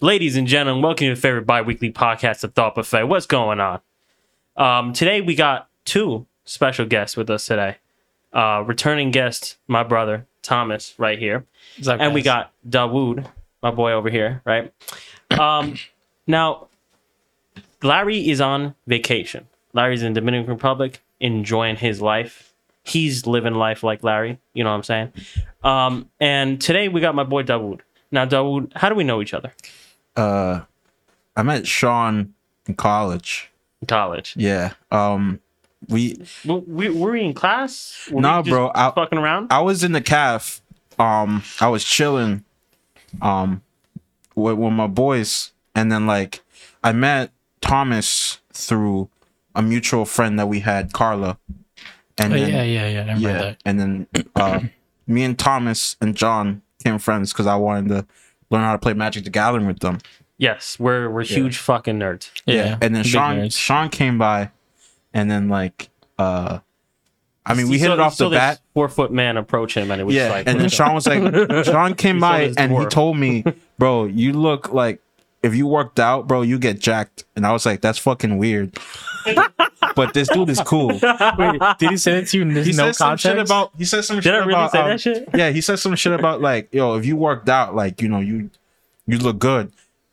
Ladies and gentlemen, welcome to your favorite bi-weekly podcast, The Thought Buffet. What's going on? Um, today we got two special guests with us today. Uh, returning guest, my brother Thomas, right here, and we got Dawood, my boy over here, right? Um, now, Larry is on vacation. Larry's in Dominican Republic, enjoying his life. He's living life like Larry. You know what I'm saying? Um, and today we got my boy Dawood. Now, Dawood, how do we know each other? Uh I met Sean in college. In college. Yeah. Um we W- We, were we in class? Were we Nah, just bro, I- fucking around? I was in the calf. Um I was chilling um with, with my boys and then like I met Thomas through a mutual friend that we had, Carla. And Oh, then, yeah, yeah, yeah. I remember yeah, that. and then uh me and Thomas and John became friends because I wanted to learn how to play Magic the Gathering with them. yes, we're we're huge fucking nerds. Yeah, and then big Sean nerds. Sean came by, and then like uh, I mean we He hit saw- it he off saw the this bat. Four foot man approach him, and it was Yeah, like, and then Sean was like, Sean came by and he told me, bro, you look like if you worked out, bro, you get jacked. And I was like, that's fucking weird. but this dude is cool. Wait, did he say it to you He no said some context? shit about. He said some Did shit I really about. say um, that shit? Yeah, he said some shit about like, yo, if you worked out, like you know, you you look good.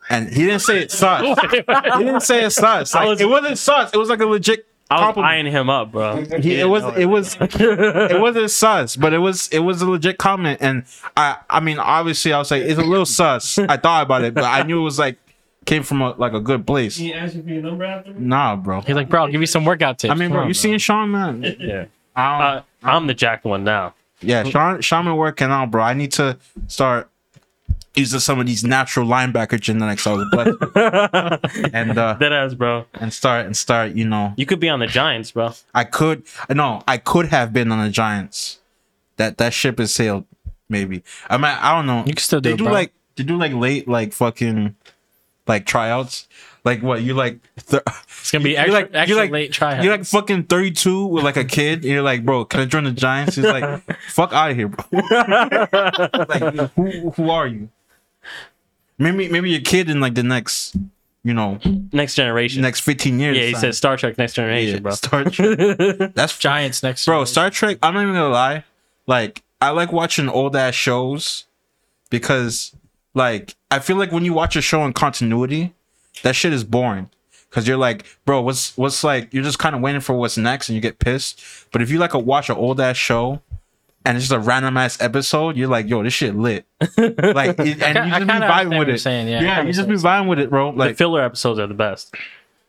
And he didn't say it sus. he didn't say it. I Like, was- it wasn't sus. It was like a legit I was compliment. eyeing him up, bro. He, it was it was it wasn't sus, but it was it was a legit comment, and I I mean obviously I was like it's a little sus. I thought about it, but I knew it was like came from a, like a good place. He asked you for your number after. Nah, bro. He's like, bro, I'll give you some workout tips. I mean, Come bro, on, you seeing Sean, man? Yeah, I don't, uh, I'm the jacked one now. yeah, Sean, Sean been working out, bro. I need to start using some of these natural linebacker genetics I was blessed, and uh, That ass, bro. and start and start. You know, You could be on the Giants, bro. I could no, I could have been on the Giants. That that ship has sailed. Maybe I mean I don't know. You can still do they it, do bro. like they do like late like fucking like tryouts. Like what you like? Th- It's gonna be you extra, like extra you like late try. you're like fucking thirty two with like a kid. And you're like, bro, can I join the Giants? He's like, fuck out of here, bro. like who who are you? Maybe maybe your kid in like the next you know Next generation. next fifteen years. yeah, he son. said Star Trek Next Generation, Yeah, bro. Star Trek. That's Giants next. bro year. star trek i'm not even gonna lie like i like watching old ass shows because like i feel like when you watch a show in continuity that shit is boring because you're like bro what's what's like you're just kind of waiting for what's next and you get pissed but if you like a watch an old ass show and it's just a random ass episode you're like yo this shit lit like it- and you just be kinda vibing with it saying, yeah, yeah you just be see vibing with it bro the like filler episodes are the best.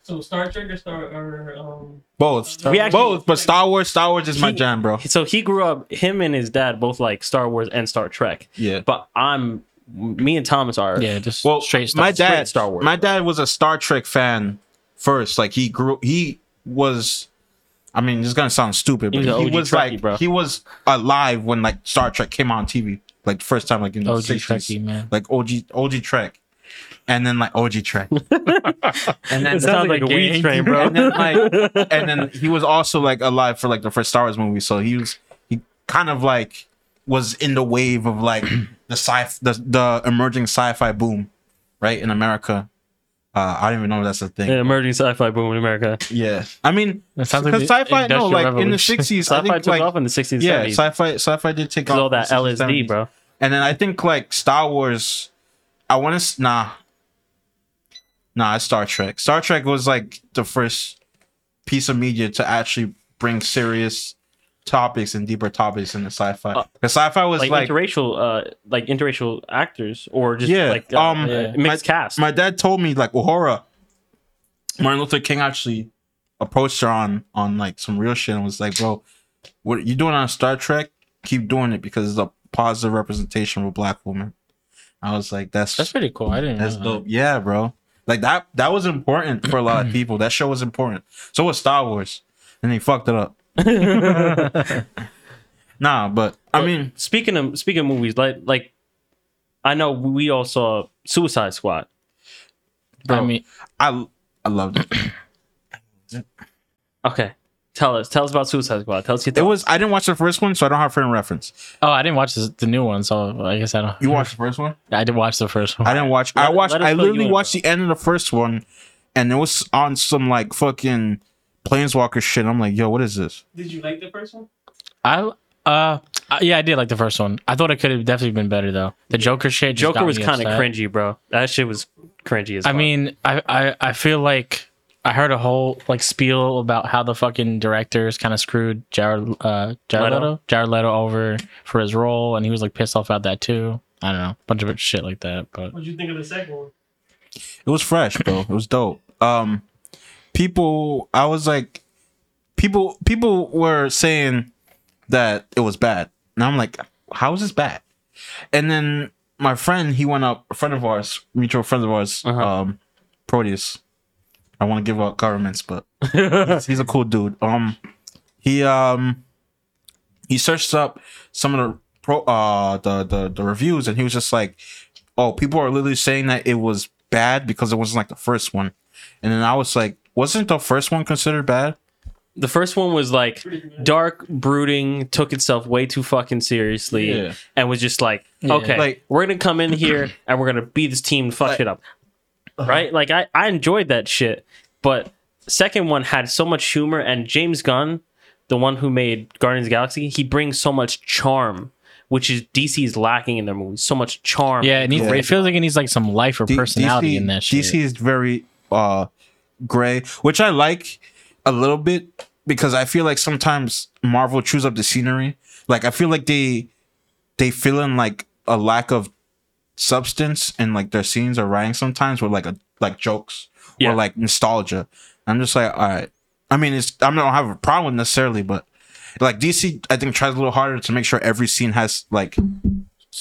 So Star Trek or Star or um both We actually- both but star wars star wars is my He- jam bro So he grew up. Him and his dad both like Star Wars and Star Trek. yeah But I'm, me and Thomas are. Yeah, just well, straight stuff. my dad, straight Star Wars. my dad was a Star Trek fan first. Like he grew, he was. I mean, this is gonna sound stupid, but He was he was, Trekkie, like bro. he was alive when like Star Trek came on TV, like the first time, like in the OG 60s. Trekkie, man. like OG OG Trek, and then like OG Trek, and then It sounds like a game. weed strain, bro. and then like and then he was also like alive for like the first Star Wars movie, so he was he kind of like was in the wave of like the sci the the emerging sci-fi boom, right in America. Uh, I don't even know if that's a thing. An emerging sci-fi boom in America. Yeah, I mean, That sounds like because sci-fi no, Industrial like in the sixties, I Sci-fi think took like off in the 60s, yeah, 70s. sci-fi sci-fi did take off Because all that in the 60s, LSD, 70s. bro. And then I think like Star Wars, I want to nah, nah, it's Star Trek. Star Trek was like the first piece of media to actually bring serious topics and deeper topics in the sci-fi. Uh, Because sci-fi was Like, like, interracial, uh, like interracial actors, or just Yeah, like uh, um, Yeah. mixed my, cast. My dad told me like Uhura, Martin Luther King actually approached her on on like some real shit and was like, bro, what you doing on Star Trek? Keep doing it because it's a positive representation of a black woman. I was like, that's That's pretty cool. I didn't. That's know dope. Yeah, bro. Like that that was important for a lot of people. That show was important. So was Star Wars. And they fucked it up. nah, but I mean, speaking of speaking of movies, like like I know we all saw Suicide Squad. that. I oh, mean, I I loved it. Okay, Tell us. Tell us about Suicide Squad. Tell us your It thoughts. was. I didn't watch the first one, so I don't have frame of reference. Oh, I didn't watch this, the new one, so I guess I don't. You watched the first one? Yeah, I did watch the first one. I didn't watch. I Let- watched. let us I fill you literally in, watched bro. the end of the first one, and it was on some like fucking planeswalker shit. I'm like, yo, what is this? Did you like the first one? I uh yeah, I did like the first one. I thought it could have definitely been better though. The Joker shit. just Joker got was kind of cringy, bro. That shit was cringy as I fuck. mean, I, I I feel like I heard a whole like spiel about how the fucking directors kind of screwed Jared uh Jared Leto? Leto? Jared Leto over for his role, and he was like pissed off about that too. I don't know, a bunch of shit like that. But What'd you think of the second one? It was fresh, bro. It was dope. Um, people, I was like, people, people were saying that it was bad, and I'm like, how is this bad? And then my friend, he went up, a friend of ours, mutual friend of ours, Uh-huh. um, Proteus. I want to give out governments, but he's, he's a cool dude. Um, he um, he searched up some of the pro uh the the the reviews, and he was just like, oh, people are literally saying that it was bad because it wasn't like the first one. And then I was like, wasn't the first one considered bad? the first one was like dark, brooding, took itself way too fucking seriously, Yeah. and was just like, okay, Like- we're gonna come in here and we're gonna beat this team and fuck Like- shit up, right? Like I I enjoyed that shit, but second one had so much humor, and James Gunn, the one who made Guardians of the Galaxy, he brings so much charm. Which is DC's lacking in their movies. So much charm. yeah, it, needs, Yeah. it feels like it needs like some life or D- personality DC, in that shit. DC is very uh gray, which I like a little bit because I feel like sometimes Marvel chews up the scenery. Like I feel like they they feel in like a lack of substance in like their scenes or writing sometimes with like a like jokes Yeah. or like nostalgia. I'm just like, all right. I mean, it's I don't have a problem necessarily, but like DC, I think tries a little harder to make sure every scene has like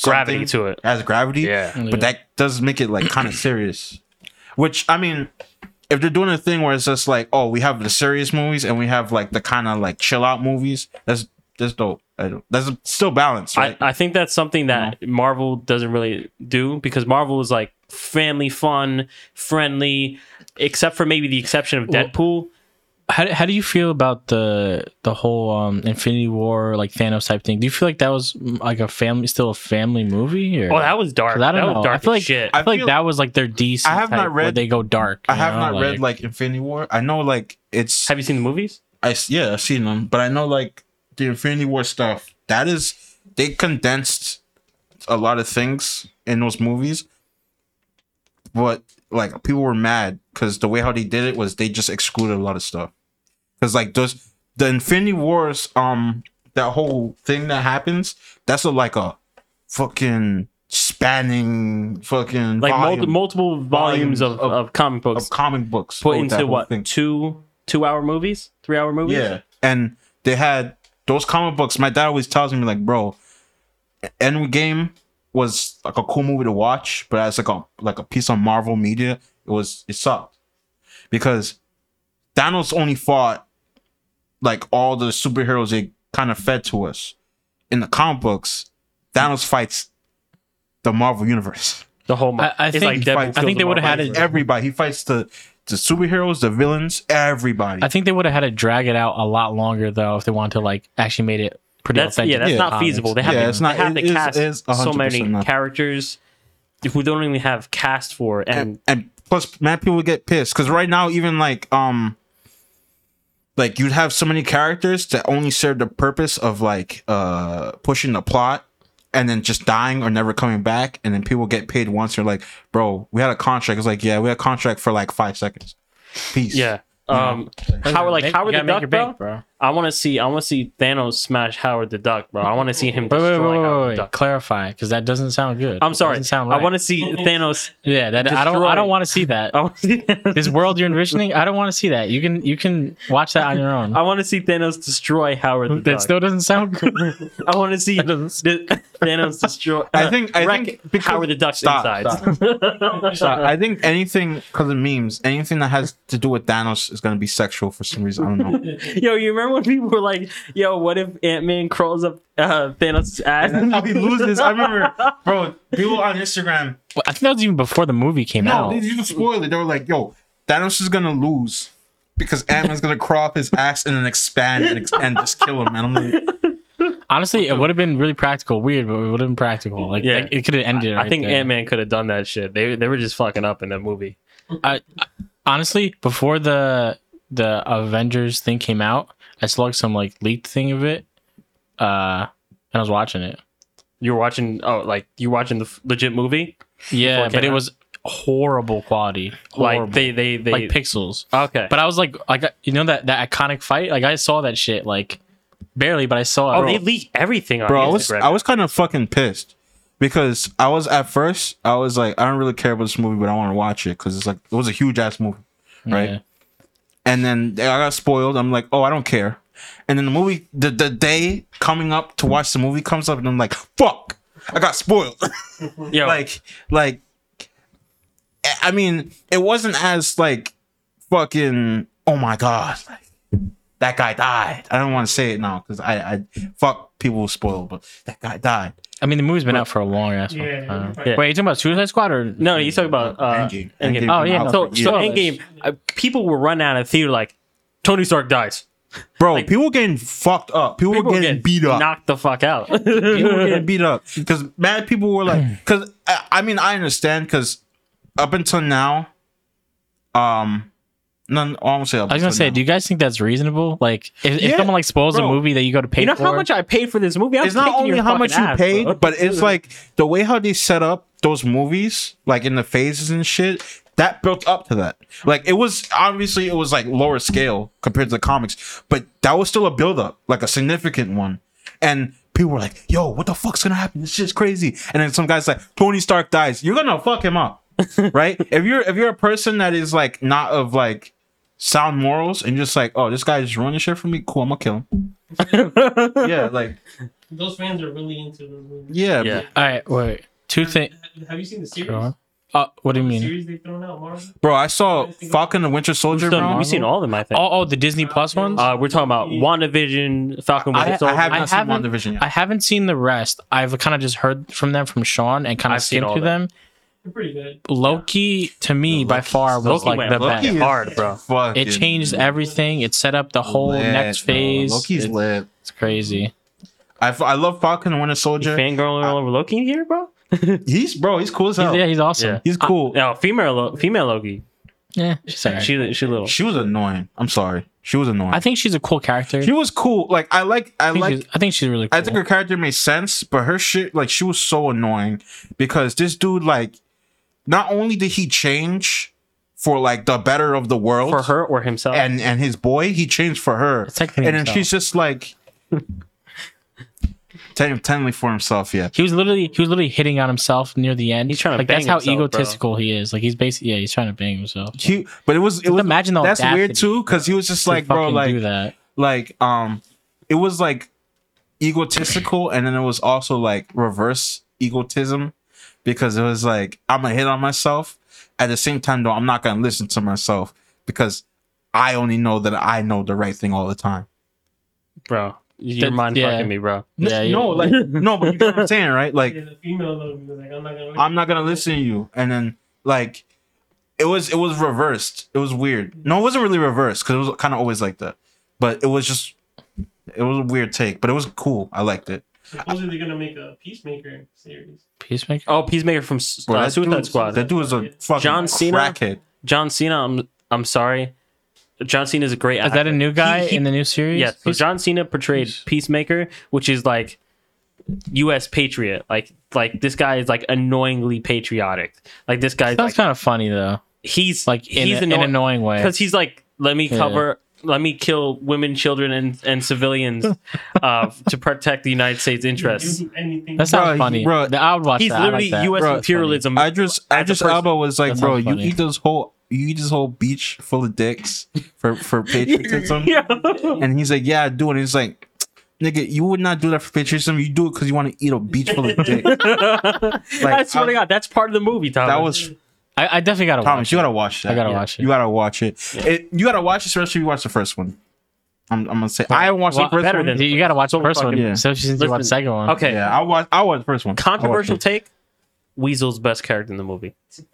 Gravity to it. has gravity. Yeah. But that does make it like kind of serious. Which I mean, if they're doing a thing where it's just like, oh, we have the serious movies and we have like the kind of like chill out movies, that's that's dope. I don't, that's still balanced, right? I, I think that's something that uh-huh. Marvel doesn't really do because Marvel is like family fun, friendly, except for maybe the exception of Well- Deadpool. How, how do you feel about the the whole um Infinity War like Thanos type thing? Do you feel like that was mm, like a family still a family movie or Oh, that was dark. 'Cause I don't that know. was dark I feel like shit. I feel like feel- that was like their DC. I have type not read- they go dark. I have know, not read like Infinity War. I know like it's Have you seen the movies? I yeah I've seen them, but I know like the Infinity War stuff. That is they condensed a lot of things in those movies, but like people were mad because the way how they did it was they just excluded a lot of stuff. Because like those the Infinity Wars, um, that whole thing that happens, that's a like a fucking spanning fucking Like volume multi- multiple volumes, volumes of, of- of, comic books of comic books put into what thing. two two hour movies, three hour movies. Yeah. And they had those comic books. My dad always tells me, like, bro, Endgame was like a cool movie to watch, but as like a like a piece of Marvel media, it was it sucked. Because Thanos only fought like all the superheroes they kind of fed to us. In the comic books, Thanos fights the Marvel universe. the whole. I- I think- like Deadpool I kills think the they would've had it- Everybody. He fights the the superheroes, the villains, everybody. I think they would have had to drag it out a lot longer though if they wanted to like actually made it pretty That's authentic. yeah, that's Yeah. not comics. feasible. They have Yeah, to, it's not- they have to it is- cast it is so many not. characters who don't even have cast for, and, and, and plus mad people get pissed because right now even like um like you'd have so many characters that only serve the purpose of like uh pushing the plot and then just dying or never coming back and then people get paid once you're like bro we had a contract it's like yeah we had a contract for like five seconds peace yeah. Um, Howard like how Howard you the gotta Duck, make bro. bro. I want to see. I want to see Thanos smash Howard the Duck, bro. I want to see him Wait, destroy wait, wait, wait, Howard wait, the. Duck. Clarify, because that doesn't sound good. I'm sorry. Doesn't sound I want to see Thanos. Yeah, that I don't. I don't want to see that. I want to see. This world you're envisioning, I don't want to see that. You can you can watch that on your own. I want to see Thanos destroy Howard the Duck. that Duck. still doesn't sound good. I want to see That Thanos destroy. I uh, think- I wreck think because- Howard the Duck's Stop, insides. so i think anything because of memes anything that has to do with thanos is going to be sexual for some reason i don't know Yo, you remember when people were like, "Yo, what if Ant Man crawls up uh, Thanos' ass?" how he loses i remember bro people on instagram Well, I think that was even before the movie came No, out. they didn't spoil it. They were like, "Yo, Thanos is gonna lose because Ant Man's gonna crawl up his ass and then expand and, ex- and just kill him. And I'm like, Honestly, it would have been really practical. Weird, but it would have been practical. Like, Yeah. like, it could have ended. I right think. Ant Man could have done that shit. They they were just fucking up in that movie. I, I- honestly, before the the Avengers thing came out, I saw like some like leaked thing of it, uh, and I was watching it. You were watching oh like you were watching the f- legit movie Yeah, it but came it was horrible quality. Horrible. like they they they like pixels. okay. But I was like, like you know that that iconic fight. Like I saw that shit like barely, but I saw it. oh, they leak everything on bro, I was I was kind of fucking pissed because I was at first I was like, I don't really care about this movie, but I want to watch it because it's like it was a huge ass movie, right? Yeah. And then I got spoiled. I'm like, oh, I don't care. And then the movie, the the day coming up to watch the movie comes up, and I'm like, fuck, I got spoiled. Yo, like like I mean, it wasn't as like fucking oh my god, like, that guy died. I don't want to say it now because I I fuck people who spoil, but that guy died. I mean, the movie's been out for a long ass. Yeah, time. Yeah. Wait, you talking about Suicide Squad or no, you talking about uh, Endgame. Endgame. Endgame Oh, yeah, no. So for so. Endgame, uh, people were running out of theater like Tony Stark dies. bro, like- people getting fucked up. People, People were were getting getting beat up. knocked the fuck out. people were getting beat up because mad people were like, because I, I mean I understand because up until now, um, none. I won't say. I was gonna say, now. do you guys think that's reasonable? Like, if, if someone like spoils bro. a movie that you go to pay for. you know for, how much I paid for this movie? I'm it's not only how much you paid, bro. but it's like the way how they set up those movies, like in the phases and shit. That built up to that. Like it was obviously it was like lower scale compared to the comics, but that was still a build up, like a significant one. And people were like, "Yo, what the fuck's gonna happen? This shit's crazy." And then some guys like, "Tony Stark dies. You're gonna fuck him up, right? if you're if you're a person that is like not of like sound morals and just like, oh, this guy just ruining shit for me. Cool, I'm gonna kill him. yeah, like Those fans are really into the movie. yeah, Yeah. All right, wait. Two things. Have you seen the series? Sure. Uh, what do you mean? series they've thrown out, Marvel. Bro, I saw Falcon and Winter Soldier, We've bro. seen all of them, I think. Oh, oh, the Disney Plus ones. Uh, we're talking about WandaVision, Falcon I- Winter I Soldier. I haven't, seen haven't- WandaVision yet. I haven't seen the rest. I've kind of just heard from them from Sean and kind of seen skimmed through that. them. They're pretty good. Loki to me by far was Loki like went the Loki best. is- hard, bro. Fucking It changed everything. It set up the whole lit, next bro. phase. Loki's It- lit. It's crazy. I, f- I love Falcon and Winter You Soldier. fangirling all over Loki here, bro? He's bro, he's cool as He's, hell. yeah, he's awesome. Yeah. He's cool. Uh, no, female Lo- female Loki. Yeah, she's alright. She she little. She was annoying. I'm sorry. She was annoying. I think she's a cool character. she was cool. Like I like I I think, like she's, I think she's really cool. I think her character made sense, but her shit, like, she was so annoying because this dude, like, not only did he change for like the better of the world For her or himself? and and his boy, he changed for her, technically and then himself. she's just like, ten- technically for himself, yeah. he was literally he was literally hitting on himself near the end. He's trying to like that's how himself, bro. egotistical he is. Like he's basically yeah, he's trying to bang himself. He, but it was it was imagine the that's weird too because he was just like, bro, like, do that. like, um, it was like egotistical, and then it was also like reverse egotism because it was like I'm gonna hit on myself. At the same time, though, I'm not gonna listen to myself because I only know that I know the right thing all the time. bro, you're That- mind yeah. fucking me, bro. Yeah, yeah. no, like no, but you get what I'm saying, right? Like Yeah, the female though, like, I'm not gonna. I'm not gonna listen to you, and then like it was it was reversed. It was weird. No, it wasn't really reversed because it was kind of always like that, but it was just it was a weird take, but it was cool. I liked it. Supposedly they're gonna make a Peacemaker series. Peacemaker. Oh, Peacemaker from S- Bro, uh, Suicide dude- Squad. That dude was a fucking John Cena? crackhead. John Cena, I'm I'm sorry. John Cena is a great Is that a new guy He- he- in the new series? Yes. So Peace- John Cena portrayed Peacemaker, which is like U.S. patriot. Like like this guy is like annoyingly patriotic. Like this guy's Sounds like kind of funny though. he's Like in, he's a, in an annoying way. because he's like let me Yeah. cover. Let me kill women, children, and, and civilians uh, to protect the United States interests. That's anything. That sounds Bro, funny. bro, I would watch He's that. I like literally that. U.S. Bro, imperialism. Idris As a Idris person. Elba was like, That bro, sounds you funny. eat those whole you eat this whole beach full of dicks for for patriotism. yeah. And he's like, yeah, I do. And he's like, nigga, you would not do that for patriotism. You do it because you want to eat a beach full of dick. I swear I- to God, that's part of the movie, Thomas. that was I, I definitely gotta Thomas. watch. You it. gotta watch that. I gotta Yeah. watch it. You gotta watch it. it. You gotta watch it, especially if you watch the first one. I'm, I'm gonna say I haven't watched Well, the first better one. than- you gotta watch the first one, fucking- Yeah. especially since you watched the second one. okay. yeah, I watch. I watched the first one. Controversial take. Weasel's best character in the movie.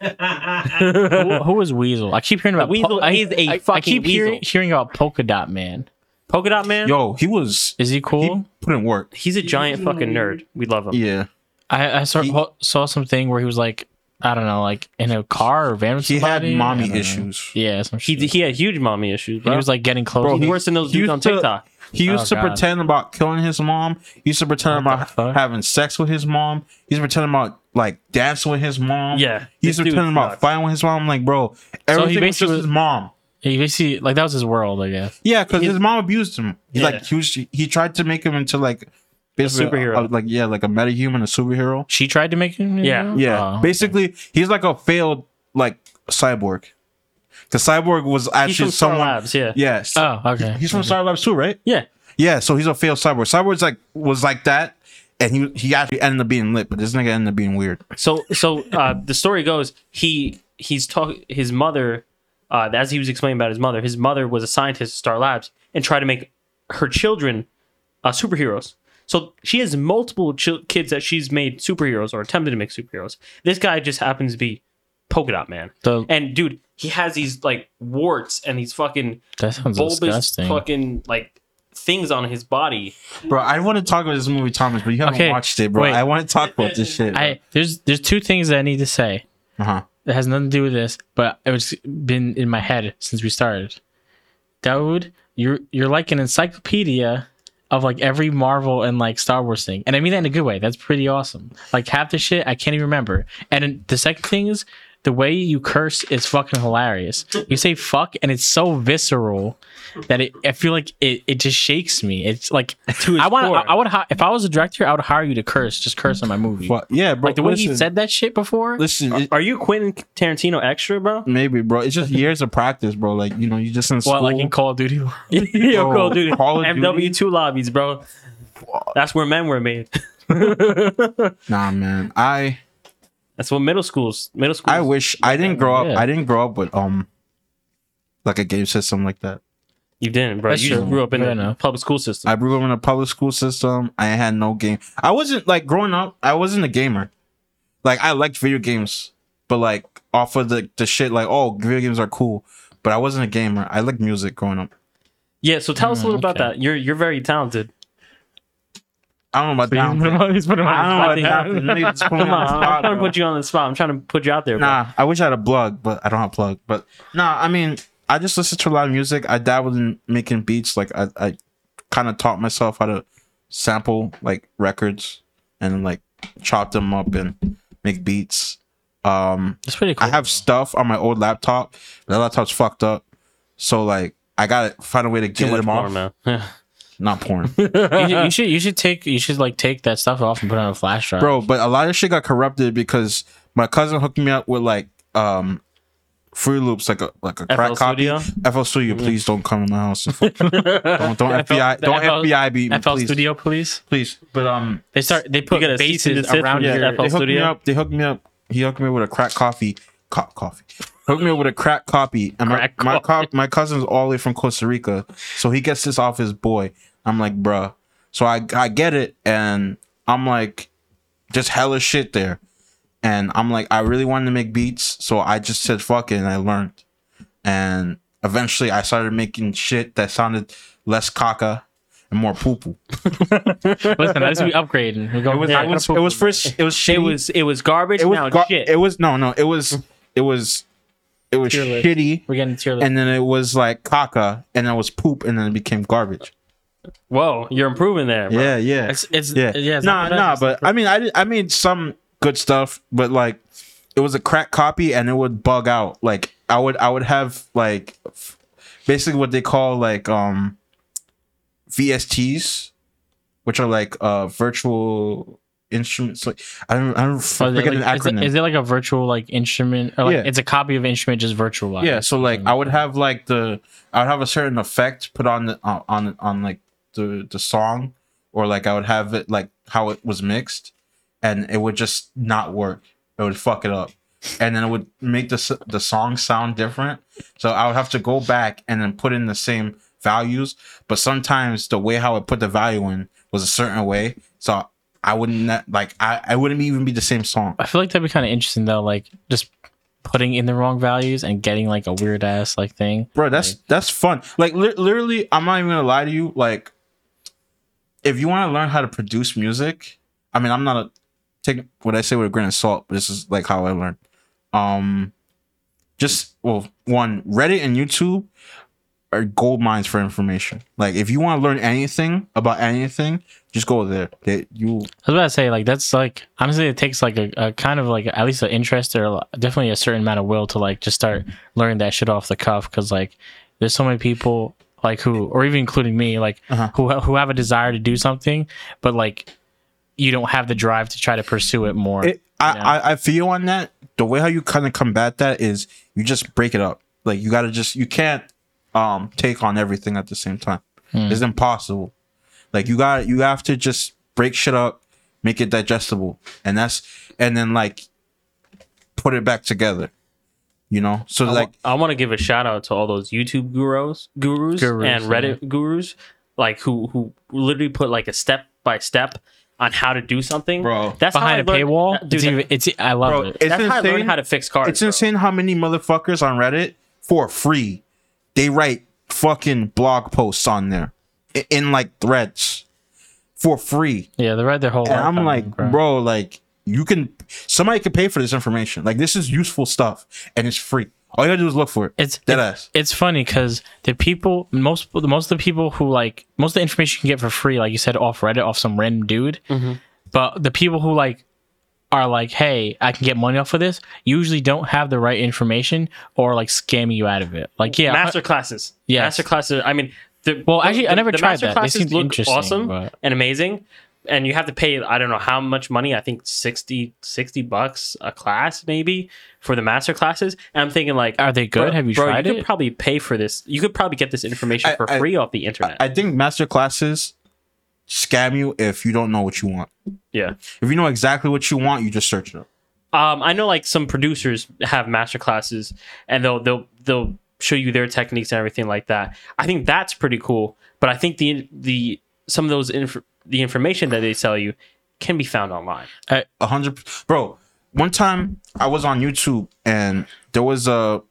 who, who is Weasel? I keep hearing about Weasel I, is a I- I fucking keep hearing, weasel. hearing about Polka Dot Man. Polka Dot Man. Yo, he was Is he cool? he put in work. He's a giant fucking nerd. We love him. Yeah, I, I saw, He- saw something where he was like, I don't know, like in a car or van with he had somebody. I mommy don't know. issues. Yeah, some He shit. he had huge mommy issues, bro. he was like getting close. Bro, he- worse than those he dudes on used to- TikTok. He used Oh, to God. pretend about killing his mom. He used to pretend What the about fuck? having sex with his mom. He used to pretend about like dancing with his mom. Yeah, He used this to dude pretend about sucks. fighting with his mom. I'm like, bro, everything was basically just was- his mom. he basically like that was his world, I guess. Yeah, because his mom abused him. He's Yeah. like he was. He tried to make him into like basically superhero. a- like yeah, like a metahuman, a superhero. She tried to make him. Yeah. know? Yeah, Oh, basically, he's like a failed like cyborg. Because cyborg was He's actually from Star someone. Labs. Yeah. Yes. Oh, okay. he's from Star Labs too, right? Yeah. Yeah, so he's a failed cyborg. Cyborg's like was like that, and he he actually ended up being lit, but this nigga ended up being weird. So so uh, the story goes he he's talk his mother uh, as he was explaining about his mother. His mother was a scientist at Star Labs and tried to make her children uh, superheroes. So she has multiple chil- kids that she's made superheroes or attempted to make superheroes. This guy just happens to be polka dot man. The- And dude, he has these like warts and these fucking that sounds bulbous disgusting. fucking like things on his body. Bro, I want to talk about this movie, Thomas, but you haven't Okay, watched it, bro. wait. I want to talk about this shit. I there's there's two things that I need to say. uh huh. It has nothing to do with this, but it's been in my head since we started. Dawood, you're you're like an encyclopedia of like every Marvel and like Star Wars thing, and I mean that in a good way. That's pretty awesome. Like half the shit I can't even remember. And the second thing is the way you curse is fucking hilarious. You say fuck, and it's so visceral that it. I feel like it. It just shakes me. It's like To I want. core. I, I would. hi- If I was a director, I would hire you to curse. Just curse on my movie. But yeah, bro. Like the way listen, he said that shit before. Listen, it, Are you Quentin Tarantino extra, bro? maybe, bro. It's just years of practice, bro. Like you know, you just in school. What, like in Call of Duty? Yo, Bro, Call of Duty. Call of MW2 lobbies, bro. That's where men were made. nah, man. I That's what middle schools. Middle schools. I wish I didn't grow up. Yeah. I didn't grow up with um like a game system like that. You didn't, bro. That's you true. grew up in Fair the enough. public school system. I grew up in a public school system. I had no game. I wasn't like growing up. I wasn't a gamer. Like I liked video games, but like off of the the shit like oh video games are cool. But I wasn't a gamer. I liked music growing up. yeah. So tell us a little mm, about that. You're you're very talented. I don't know about that. He's putting him I on don't the know spot. about that. Nigga just put me Come on on, the I'm spot, trying to put you on the spot. I'm trying to put you out there, bro. Nah, I wish I had a plug, but I don't have a plug. But nah, I mean, I just listen to a lot of music. I dabbled in making beats. Like I, I kind of taught myself how to sample like records and like chop them up and make beats. Um, That's pretty cool. I have stuff on my old laptop, that laptop's fucked up. So like, I gotta find a way to Too get them more, off. Yeah. Not porn, you, should, you should you should take you should like take that stuff off and put it on a flash drive. bro. But a lot of shit got corrupted because my cousin hooked me up with like um. Free loops like a like a crack FL copy. Studio? FL Studio, please don't come in my house. and fuck- don't don't FL FBI the don't FL FBI beat me, FL please, Studio Police. please. But um, They start they put get a bases around from yeah, your FL they hooked me up. They hooked me up. He hooked me with a crack coffee, co- coffee. Hooked me up with a crack copy, and my Crack my, coffee. co- my cousin's all the way from Costa Rica, so he gets this off his boy. I'm like, bruh. So I I get it, and I'm like, just hella shit there, and I'm like, I really wanted to make beats, so I just said fuck it, and I learned, and eventually I started making shit that sounded less caca and more poo poo. Listen, as we upgrading, we're going. It was, Yeah, it was, it was first. It was shitty. It was it was garbage. it was now it's gar- shit. it was no no it was it was it was Tier list. shitty we're getting tier list. and then it was like caca and then it was poop and then it became garbage Whoa, you're improving there. Bro. yeah yeah It's it's yeah yeah. it's nah nah but i mean i did, i made some good stuff but like it was a crack copy and it would bug out like i would i would have like f- basically what they call like um vsts which are like uh virtual instruments like i don't i don't it forget like, an acronym is it like a virtual like instrument or like Yeah. it's a copy of instrument just virtualized? Yeah, so like I would have like the I would have a certain effect put on the on on, on like the the song, or like I would have it like how it was mixed, and it would just not work. It would fuck it up, and then it would make the the song sound different. So I would have to go back and then put in the same values, but sometimes the way how I put the value in was a certain way. So I wouldn't like I, I wouldn't even be the same song. I feel like that'd be kind of interesting though, like just putting in the wrong values and getting like a weird ass like thing. bro that's that's fun like li- literally i'm not even gonna lie to you like if you want to learn how to produce music i mean i'm not a take what i say with a grain of salt but this is like how i learned. Um just well one reddit and youtube are gold mines for information. Like if you want to learn anything about anything just go there. They, you I was about to say like that's like honestly it takes like a, a kind of like at least an interest or definitely a certain amount of will to like just start learning that shit off the cuff because like there's so many people like who or even including me like Uh-huh. who who have a desire to do something but like you don't have the drive to try to pursue it more. it, I, Yeah. I I feel on that. The way how you kind of combat that is you just break it up. Like you got to just you can't um take on everything at the same time. Hmm. It's impossible. Like you got you have to just break shit up, make it digestible, and that's and then like put it back together. You know, so I like wa- I want to give a shout out to all those YouTube gurus, gurus, Gurus, and Reddit gurus, like who who literally put like a step by step on how to do something. Bro. that's how I Behind a learned- paywall, dude. it's, even, it's I love bro, it. it's that's how I insane. learned how to fix cars. it's bro. insane how many motherfuckers on Reddit for free they write fucking blog posts on there i- in like threads for free. Yeah, they read their whole. And I'm on like, bro. bro, like you can somebody can pay for this information. Like this is useful stuff and it's free. All you gotta do is look for it. It's dead it's, ass. it's funny because the people most most of the people who like most of the information you can get for free, like you said, off Reddit, off some random dude. Mm-hmm. But the people who like are like, hey, I can get money off of this, usually don't have the right information or like scamming you out of it. Like, yeah, master classes. Yeah, master classes. I mean, the, Well, actually, I never tried master that. They classes seemed look interesting, awesome but- and amazing, and you have to pay. I don't know how much money. I think 60, 60 bucks a class, maybe for the master classes. And I'm thinking like, Are they good? bro- Have you bro, tried you it? could probably pay for this. You could probably get this information I- for I- free off the internet. I think master classes scam you if you don't know what you want. yeah. If you know exactly what you want, you just search it up. Um, I know like some producers have master classes and they'll they'll they'll show you their techniques and everything like that. I think that's pretty cool. But I think the the some of those inf- the information that they sell you can be found online. A hundred, bro. One time I was on YouTube and there was a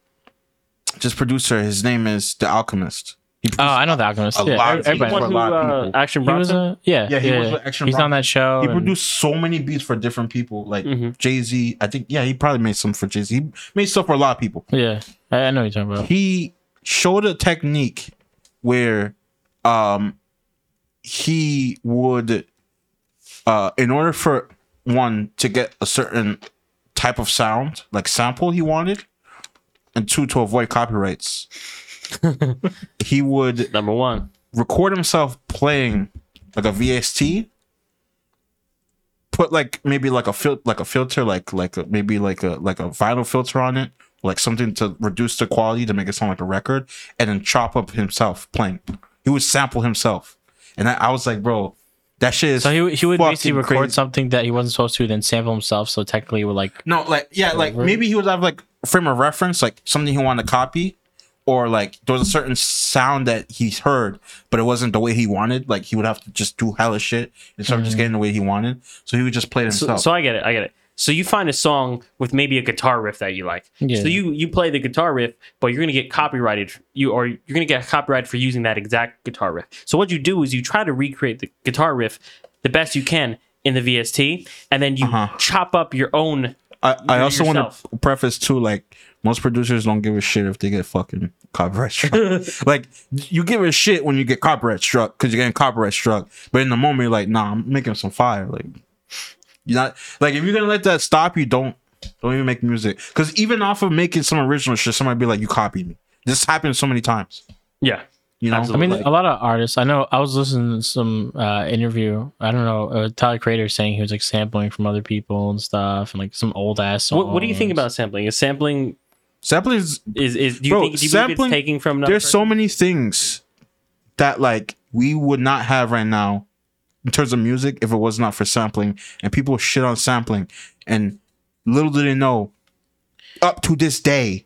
just producer. His name is The Alchemist. Oh, I know the Alchemist. A Yeah, lot of everybody. for one a who lot of uh, people. Action Bronson. a yeah, Yeah, he yeah. was with Action He's on that show. He and- produced so many beats for different people, like Mhm. Jay Z. I think, yeah, he probably made some for Jay Z. He made stuff for a lot of people. yeah, I, I know what you're talking about. He showed a technique where, um, he would, uh, in order for one to get a certain type of sound, like sample he wanted, and two to avoid copyrights, he would Number one. record himself playing like a VST. Put like maybe like a fil- like a filter, like like a, maybe like a like a vinyl filter on it, like something to reduce the quality to make it sound like a record, and then chop up himself playing. He would sample himself, and I, I was like, bro, that shit is So he, he would basically record crazy. something that he wasn't supposed to, then sample himself. So technically, it would like No, like yeah, like Over. maybe he would have like frame of reference, like something he wanted to copy, or like there was a certain sound that he's heard, but it wasn't the way he wanted. Like he would have to just do hella shit instead of just mm-hmm. getting the way he wanted. So he would just play it So, himself. so I get it. I get it. So you find a song with maybe a guitar riff that you like. Yeah. So you you play the guitar riff, but you're gonna get copyrighted. You or you're gonna get copyrighted for using that exact guitar riff. So what you do is you try to recreate the guitar riff the best you can in the VST, and then you Uh-huh. chop up your own. I, I also want to preface too, like most producers don't give a shit if they get fucking copyright struck. like you give a shit when you get copyright struck because you're getting copyright struck, but in the moment you're like, nah, I'm making some fire. Like you're not like if you're gonna let that stop you, don't don't even make music. Because even off of making some original shit, somebody be like, you copied me. This happened so many times. Yeah. You know, I mean, Like- a lot of artists. I know. I was listening to some uh, interview. I don't know. Uh, Tyler Creator saying he was like sampling from other people and stuff, and like some old ass. Songs. What, what do you think about sampling? Is sampling sampling is is is do you Bro, think do you believe sampling- it's taking from another there's person? so many things that like we would not have right now in terms of music if it was not for sampling and people shit on sampling and little did they know up to this day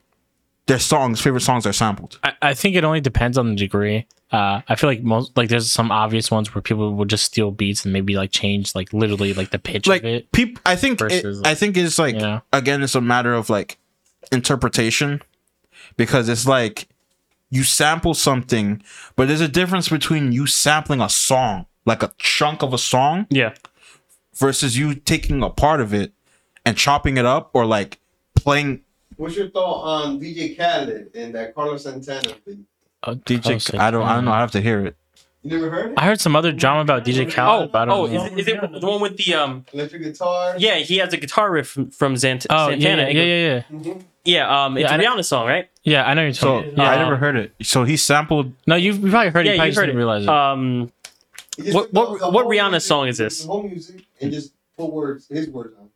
their songs favorite songs are sampled I, I think it only depends on the degree. uh, I feel like most like there's some obvious ones where people would just steal beats and maybe like change like literally like the pitch like of it. people i think it- versus, i think it's like you know? again it's a matter of like interpretation because it's like you sample something but there's a difference between you sampling a song like a chunk of a song Yeah. versus you taking a part of it and chopping it up or like playing What's your thought on DJ Khaled and that Carlos Santana thing? Oh, DJ. sick. I don't. I don't know. I have to hear it. You never heard it? I heard some other drama about DJ Oh, Khaled. but I don't oh, know. is, it- is it the one with the um? Electric guitar. Yeah, he has a guitar riff from, from Zant- oh Santana. yeah, It yeah, goes- yeah, yeah, Mhm. yeah. Um, it's Yeah, a I- Rihanna song, right? yeah. I know you're talking. So talking. I never heard it. So he sampled. No, you've you probably heard it. Yeah, you probably you just heard didn't it. realize it. Um, He just What- what- the what whole Rihanna music- song is this? The whole music and just put words, his words on.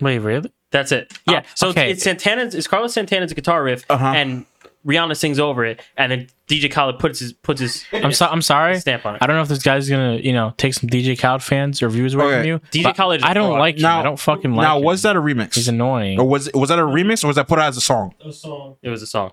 Wait, really? that's it. Yeah. Uh, so okay. it's, it's Santana's. It's Carlos Santana's guitar riff, Uh-huh. and Rihanna sings over it, and then DJ Khaled puts his puts his I'm so, I'm sorry. stamp on it. I don't know if this guy's gonna you know take some DJ Khaled fans or viewers away Okay. from you. DJ but Khaled is I don't fraud. like him. Now- I don't fucking like now, him. was that a remix? He's annoying. or was was that a remix or was that put out as a song? A song. It was a song.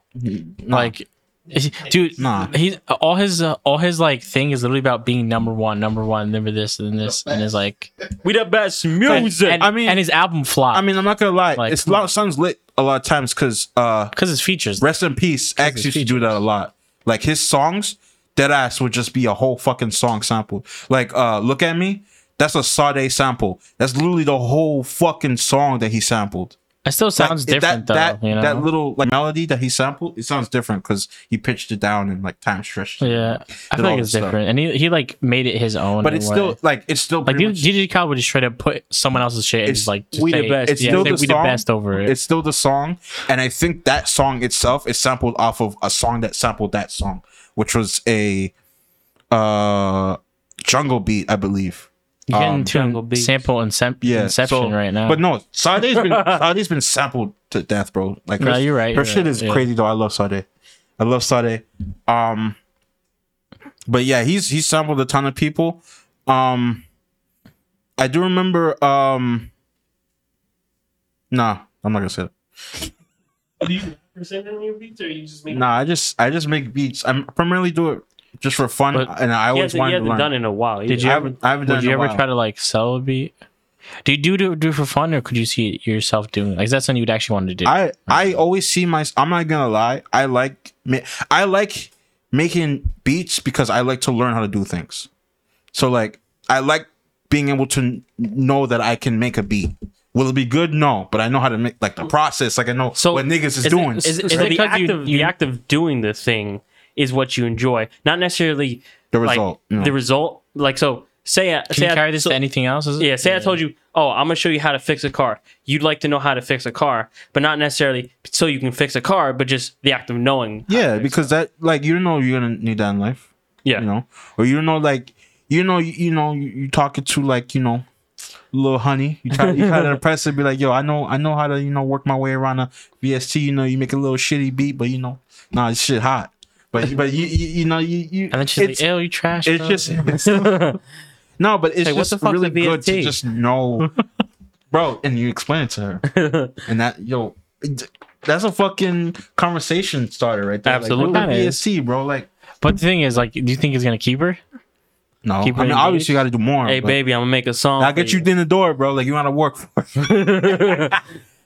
Like, is- dude, Nah. He's all his uh, all his like thing is literally about being number one, number one, number this and this, and is like We the best music. and, I mean- and his album flopped. I mean, I'm not gonna lie. Like, it's a lot of songs lit a lot of times because uh, because his features. rest in peace. X his used to do that a lot. Like his songs, dead ass would just be a whole fucking song sample. Like uh, look at me. That's a Sade sample. That's literally the whole fucking song that he sampled. It still sounds Like, different that, though. That, you know? that little like melody that he sampled, it sounds different because he pitched it down and like time stretched. yeah, I feel like it's stuff. different, and he he like made it his own. But it's way. still like it's still like pretty DJ much- Khaled would just try to put someone else's shit and just like just we the say- best. It's yeah, still the we song. the best over it. It's still the song, and I think that song itself is sampled off of a song that sampled that song, which was a uh jungle beat, I believe. You're getting um, Jungle to Beats. sample incep- Yeah, inception so- right now. But no, Sade's been Sade's been sampled to death, bro. Like, No, you're right, Her you're shit right, is yeah. crazy though. I love Sade. I love Sade. Um, but yeah, he's he's sampled a ton of people. Um, I do remember. Um, nah, I'm not gonna say that. Do you percent in your beats, or you just make? Nah, I just I just make beats. I primarily do it just for fun, But and I always hasn't, he wanted to hasn't learn. done it in a while. Did you I ever? haven't, I haven't done Would it you ever while. try to like sell a beat? Do you do do, do it for fun, or could you see yourself doing? Like, is that something you'd actually want to do? I I always see my. I'm not gonna lie. I like I like making beats because I like to learn how to do things. So like I like being able to know that I can make a beat. Will it be good? No, but I know how to make like the process. Like I know So, what niggas is, it- doing. Is, is Is it it the 'cause act you- of you- the act of doing the thing is what you enjoy, not necessarily the like, result. you know. The result, like so. Say, I, Can say you I- carry this so- to anything else? Is it? Yeah, say I told you, oh, I'm gonna show you how to fix a car. You'd like to know how to fix a car, but not necessarily so you can fix a car, but just the act of knowing. yeah, because that like you don't know you're gonna need that in life. yeah, you know, or you know, like you know, you, you know, you, you talking to like you know, little honey. You try, you try to impress her, be like, yo, I know, I know how to you know work my way around a VST. You know, you make a little shitty beat, but you know, nah, this shit hot. But but you you, you know you you And then she's like, "Ew, you trash." it's bro." just it's, no, but it's what just the fuck's really good to just know, bro. And you explain it to her, and that yo. That's a fucking conversation starter right there. Absolutely. Like, what the is. Bro. Like, But the thing is, like, do you think he's gonna keep her? no. Keep I mean, obviously, you got to do more. hey baby, I'm gonna make a song. I'll get you in the door, bro. Like you want to work for.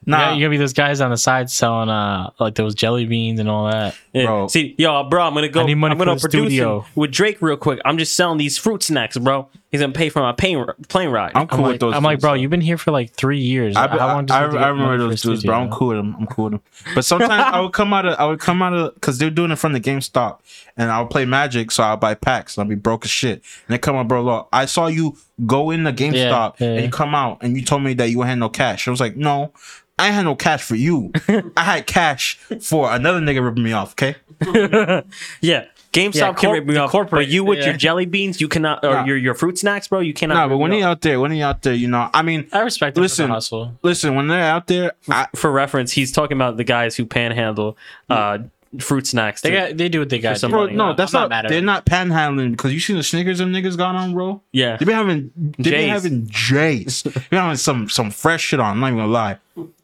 it. Nah, nah, you're gonna be those guys on the side selling uh like those jelly beans and all that. Yeah. Bro. See, yo, bro, I'm gonna go. I need money I'm gonna for the produce studio. with Drake real quick. I'm just selling these fruit snacks, bro. He's gonna pay for my plane plane ride. I'm cool I'm with those. I'm like, dudes, bro, though. you've been here for like three years. I, How long does it I, I remember money for a those dudes, bro. I'm cool with them. I'm cool with them. But sometimes I would come out of, I would come out of, cause they're doing it from the GameStop, and I would play Magic, so I'll buy packs, and I'll be broke as shit. And they come out, bro. Look, I saw you go in the GameStop, yeah, and you come out, and you told me that you had no cash. I was like, no, I had no cash for you. I had cash for another nigga ripping me off. Okay. yeah, GameStop Yeah, can corp- rip me off, corporate- but you with yeah. your jelly beans, you cannot, or Nah. your your fruit snacks, bro, you cannot. No, but when me he out there, when he out there, you know, I mean, I respect Listen, the hustle. listen, when they're out there, I, for reference, he's talking about the guys who panhandle uh, fruit snacks. They got they do what they got. some to do. bro, money. no, I'm that's not. mad at they're them. not panhandling because you seen the Snickers them niggas got on, bro. yeah, They been having, they been having J's. they been having some some fresh shit on. I'm not even gonna lie.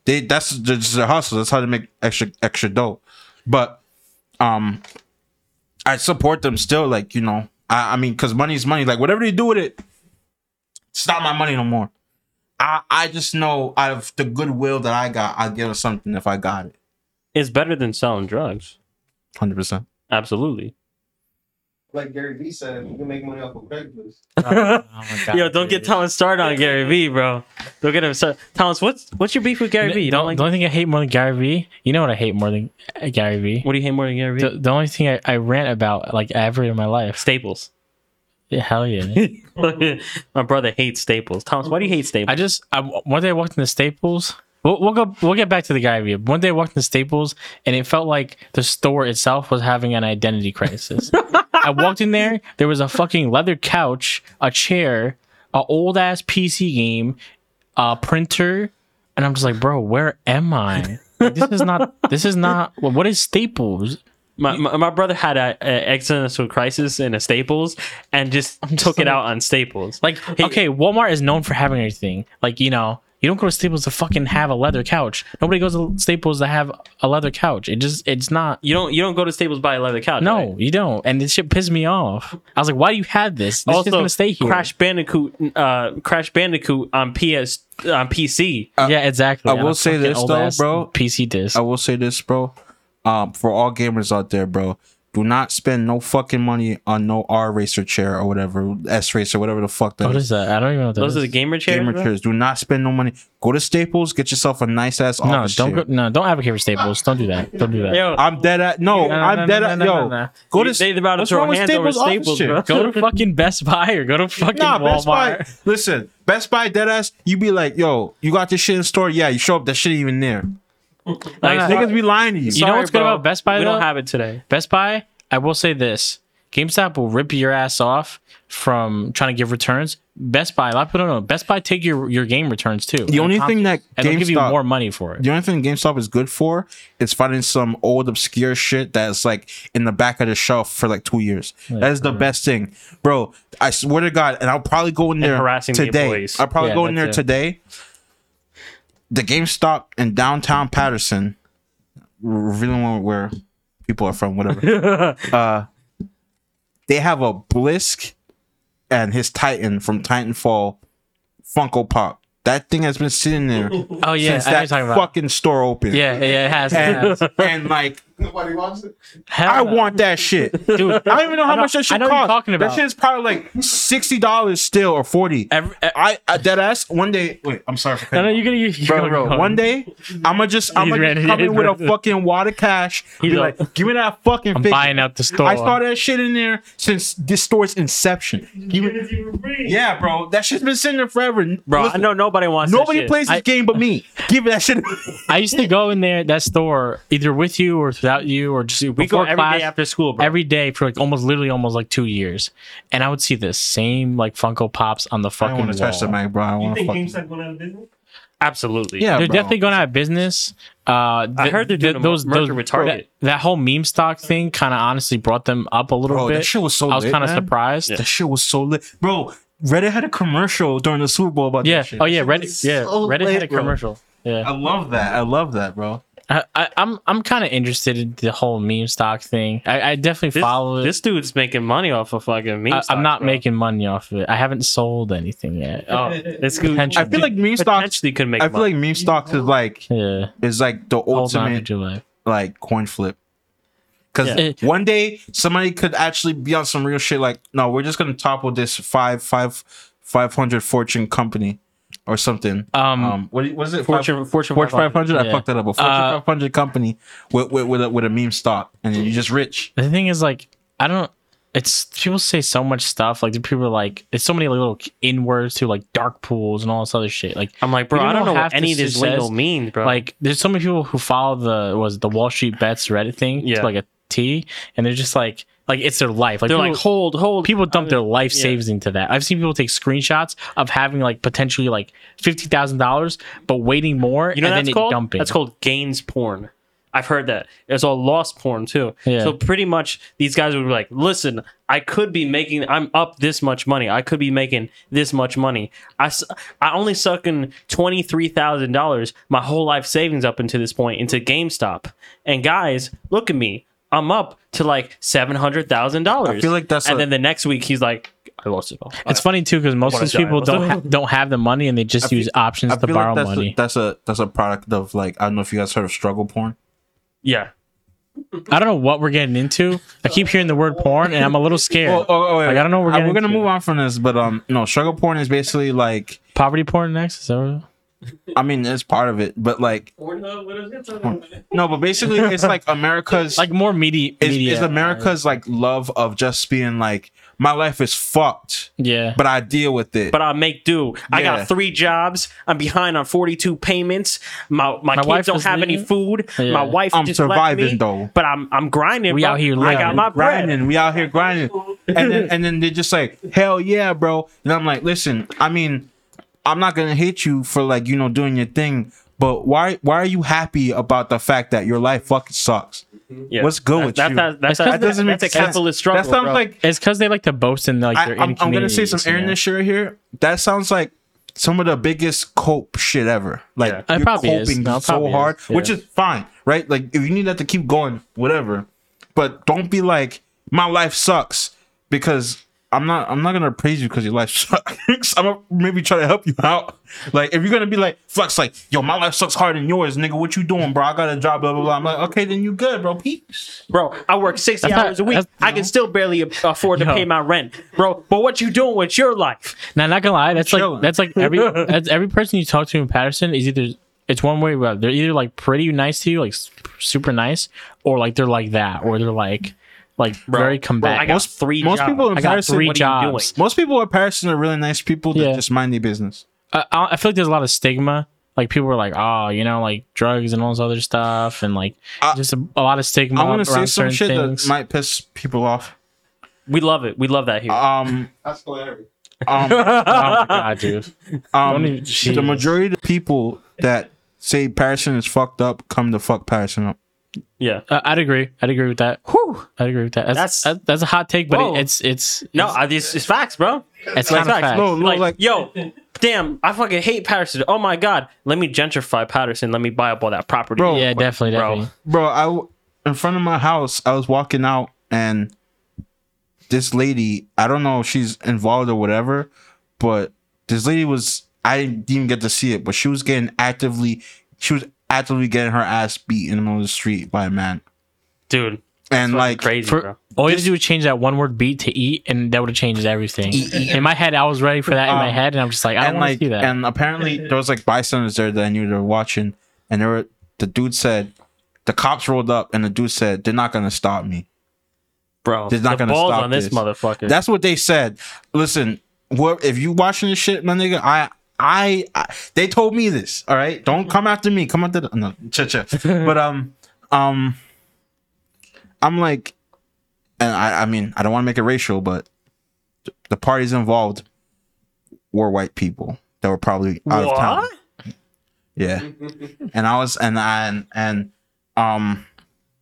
They that's just their hustle. That's how they make extra extra dough. But um, I support them still. Like you know, I, I mean, because money is money. Like whatever they do with it, it's not my money no more. I I just know out of the goodwill that I got, I'd give something if I got it. It's better than selling drugs. Hundred percent. Absolutely. Like Gary Vee said, you can make money off of Craigslist. Oh my God, Yo, don't get dude. Thomas started on Gary Vee, bro. Don't get him started. Thomas, what's what's your beef with Gary Vee? You don't the like? only thing I hate more than Gary Vee, you know what I hate more than uh, Gary Vee? What do you hate more than Gary The, Vee? the only thing I, I rant about like ever in my life. Staples. Yeah, hell yeah. My brother hates Staples. Thomas, why do you hate Staples? I just I, one day I walked into Staples. We'll, we'll go. We'll get back to the guy view. One day I walked into Staples, and it felt like the store itself was having an identity crisis. I walked in there. There was a fucking leather couch, a chair, a old ass PC game, a printer, and I'm just like, bro, where am I? Like, this is not. This is not. What is Staples? my, my, my brother had a, a existential crisis in a Staples and just just took it out on Staples. Like, okay, Walmart is known for having everything. Like, you know, you don't go to Staples to fucking have a leather couch. Nobody goes to Staples to have a leather couch. It just, it's not. You don't you don't go to Staples buy a leather couch. No, right? you don't. And this shit pissed me off. I was like, why do you have this? This Also, is gonna stay here. Crash Bandicoot, uh, Crash Bandicoot on PS on PC. yeah, exactly. I will say this, though, bro. PC disc. I will say this, bro. Um, for all gamers out there, bro, do not spend no fucking money on no R racer chair or whatever, S racer, whatever the fuck that what is. is that? I don't even know what that Those are the gamer chairs. Gamer bro? chairs. Do not spend no money. Go to Staples, get yourself a nice ass No, office don't chair. go. No, don't advocate for Staples. Don't do that. Don't do that. Yo, I'm dead at no. No, no, I'm no, dead no, at no, yo. no, no. Go to they about to throw wrong with hands Staples office Staples, chair? bro. Go to fucking Best Buy or go to fucking Nah, Best Buy. Walmart. Listen, Best Buy, dead ass. You be like, yo, you got this shit in store. Yeah, you show up. That shit ain't even there. Like, no, Niggas be lying to you. You know what's good bro. about Best Buy, We don't though? have it today. Best Buy, I will say this: GameStop will rip your ass off from trying to give returns. Best Buy, a lot of people don't know. Best Buy take your, your game returns too. The only thing that and they'll give you GameStop- more money for it. The only thing GameStop is good for is finding some old obscure shit that's like in the back of the shelf for like two years. that is the uh, best thing, bro. I swear to God, and I'll probably go in there harassing the today. employees. I'll probably Yeah, go in there it. today. The GameStop in downtown Paterson, revealing where people are from, whatever. uh, they have a Blisk and his Titan from Titanfall Funko Pop. That thing has been sitting there Oh yeah, since I know what you're that fucking store opened. Yeah, yeah, it has. It has. And, and like, Nobody wants it. Hell I no. want that shit. dude. I don't even know how I know- much that I shit know what you're costs. talking That about. shit is probably like sixty dollars still or forty. Every, I, I dead ass one day. Wait, I'm sorry for no, no, cutting you're gonna, you're bro, gonna bro. One day, I'm gonna just, I'ma ready, just come in with a fucking wad of cash. Be He's like, give me that fucking. I'm figure." buying out the store. I saw that shit in there since this store's inception. Give me- Give it to you for free. yeah, bro, that shit's been sitting there forever. Bro, Listen, I know nobody wants that Nobody shit. plays this I- game but me. Give me that shit. I used to go in there that store either with you or without you or just We go before every class, day after school, bro. every day for like almost literally almost like two years, and I would see the same like Funko Pops on the fucking don't want to touch the wall. mic, bro. I You want to think fuck. GameStop going out of business? Absolutely. Yeah, They're bro. definitely going out of business. Uh, I heard they're th- doing a merger with Target. That, that whole meme stock thing kind of honestly brought them up a little Bro, bit. that shit was so I was kind of man. surprised. That shit was so lit, bro. Reddit had a commercial during the Super Bowl about Yeah. that shit. Oh yeah. Reddit. Yeah. so Reddit had lit, a bro. commercial. Yeah. I love that. I love that, bro. I, I, I'm I'm kind of interested in the whole meme stock thing. I, I definitely This, follow it. this dude's making money off of fucking meme I, stocks, I'm not bro. making money off of it. I haven't sold anything yet. Oh, this dude Potentially. I feel like meme stocks. potentially could make I feel money. like meme stocks is like Yeah. is like the Hold on to ultimate like coin flip. Because Yeah. one day somebody could actually be on some real shit. Like, no, we're just gonna topple this five five five hundred fortune company or something. Um, Um, what was it? Fortune, Fortune, Fortune 500. I Yeah. fucked that up. A Fortune Uh, 500 company with with with a, with a meme stock, and then you're just rich. the thing is, like, I don't. It's people say so much stuff. Like, the people are like, it's so many little inwords to like dark pools and all this other shit. Like, I'm like, bro, I don't know what any of this shit lingo means, bro. like, there's so many people who follow the was it the Wall Street Bets Reddit thing Yeah. to like a T, and they're just like, like it's their life. Like, they're people, like, hold, hold. people dump uh, their life yeah. savings into that. I've seen people take screenshots of having like potentially like fifty thousand dollars, but waiting more You know and then called? dumping. That's called gains porn. I've heard that. It's all lost porn too. Yeah. So pretty much these guys would be like, listen, I could be making, I'm up this much money. I could be making this much money. I, I only suck in $23,000, my whole life savings up until this point into GameStop. And guys, look at me. I'm up to like seven hundred thousand dollars. I feel like that's and a- then the next week he's like, I lost it all. It's funny too because most of wanna these people don't ha- don't have the money and they just I feel- use options I to feel borrow like that's money. A, that's a that's a product of like I don't know if you guys heard of struggle porn. yeah, I don't know what we're getting into. I keep hearing the word porn and I'm a little scared. Oh, oh, oh, wait, Like, I don't know what we're Uh, getting we're gonna into. move on from this, but um, no, struggle porn is basically like Poverty porn next? Is that what- I mean it's part of it, but like Pornhub, what is it? Talking hmm. about? no, but basically it's like America's like more media. it's, media it's America's uh, like love of just being like my life is fucked, Yeah. but I deal with it. but I make do. I got three jobs. I'm behind on 42 payments. My my, My wife kids don't is have any food. Yeah. My wife I'm just left surviving, me, though. But I'm I'm grinding. We bro. out here I got living, my bread. grinding. We out here grinding. And then and then they're just like, hell yeah, bro. And I'm like, listen, I mean, I'm not gonna hate you for like, you know, doing your thing, but why why are you happy about the fact that your life fucking sucks? Mm-hmm. Yeah. What's good That's- with that's, you? That's, that's, That that's, doesn't make that's a sense. capitalist struggle. that sounds bro. like It's because they like to boast in like their I'm, I'm gonna say some communities, you know? Aaron shit right here. That sounds like some of the biggest cope shit ever. Like Yeah. You're probably coping No, so probably hard, is. which is fine, right? Like if you need that to keep going, whatever. But don't be like my life sucks because I'm not. I'm not gonna praise you because your life sucks. I'm gonna maybe try to help you out. Like if you're gonna be like Flux, like yo, my life sucks harder than yours, nigga. What you doing, bro? I got a job, blah blah blah. I'm like, okay, then you good, bro. Peace. bro, I work 60 That's not- hours a week. that's- I can still barely afford to Yo. pay my rent, bro. But what you doing with your life? Now, not gonna lie, that's Chilling. like that's like every that's every person you talk to in Paterson is either it's one way. Well, they're either like pretty nice to you, like super nice, or like they're like that, or they're like like very Bro, I combative. got three. most jobs. people in I got Paterson- three what are you jobs. Most people at Paterson are really nice people that Yeah. just mind their business. I, I I feel like there's a lot of stigma. Like people are like, oh, you know, like drugs and all this other stuff, and like I- just a, a lot of stigma I want gonna say some certain shit things. that might piss people off. We love it. We love that here. Um, That's hilarious. um, oh my god, dude! um Don't even- the jeez. majority of the people that say Paterson is fucked up come to fuck Paterson up. Yeah. Uh, I'd agree. I'd agree with that. Whew. I'd agree with that. That's That's- that's, that's a hot take, but it, it's it's No, it's, I, it's, it's facts, bro. it's Like kind of facts. fact. No, no, like, like yo, damn, I fucking hate Paterson. Oh my god, let me gentrify Paterson. Let me buy up all that property, Bro, Yeah, definitely, bro. definitely. bro, I w- in front of my house, I was walking out and this lady, I don't know if she's involved or whatever, but this lady was I didn't even get to see it, but she was getting actively she was actively getting her ass beat in the middle of the street by a man. dude. And Like like crazy, For, bro. all you had to do was change that one word beat to eat, and that would have changed everything. In my head, I was ready for that in my Um, head, and I'm just like, I don't want to like see that. and apparently there was like bystanders there that I knew they were watching and there were the dude said the cops rolled up and the dude said they're not gonna stop me. bro. They're not the gonna balls stop on this, this. motherfucker. That's what they said. Listen, what if you watching this shit, my nigga? I, I, I they told me this. All right, don't come after me. Come after the no, cha cha. But um, um, I'm like, and I, I mean, I don't want to make it racial, but the parties involved were white people that were probably out of town. what? Yeah, and I was, and I, and, and um,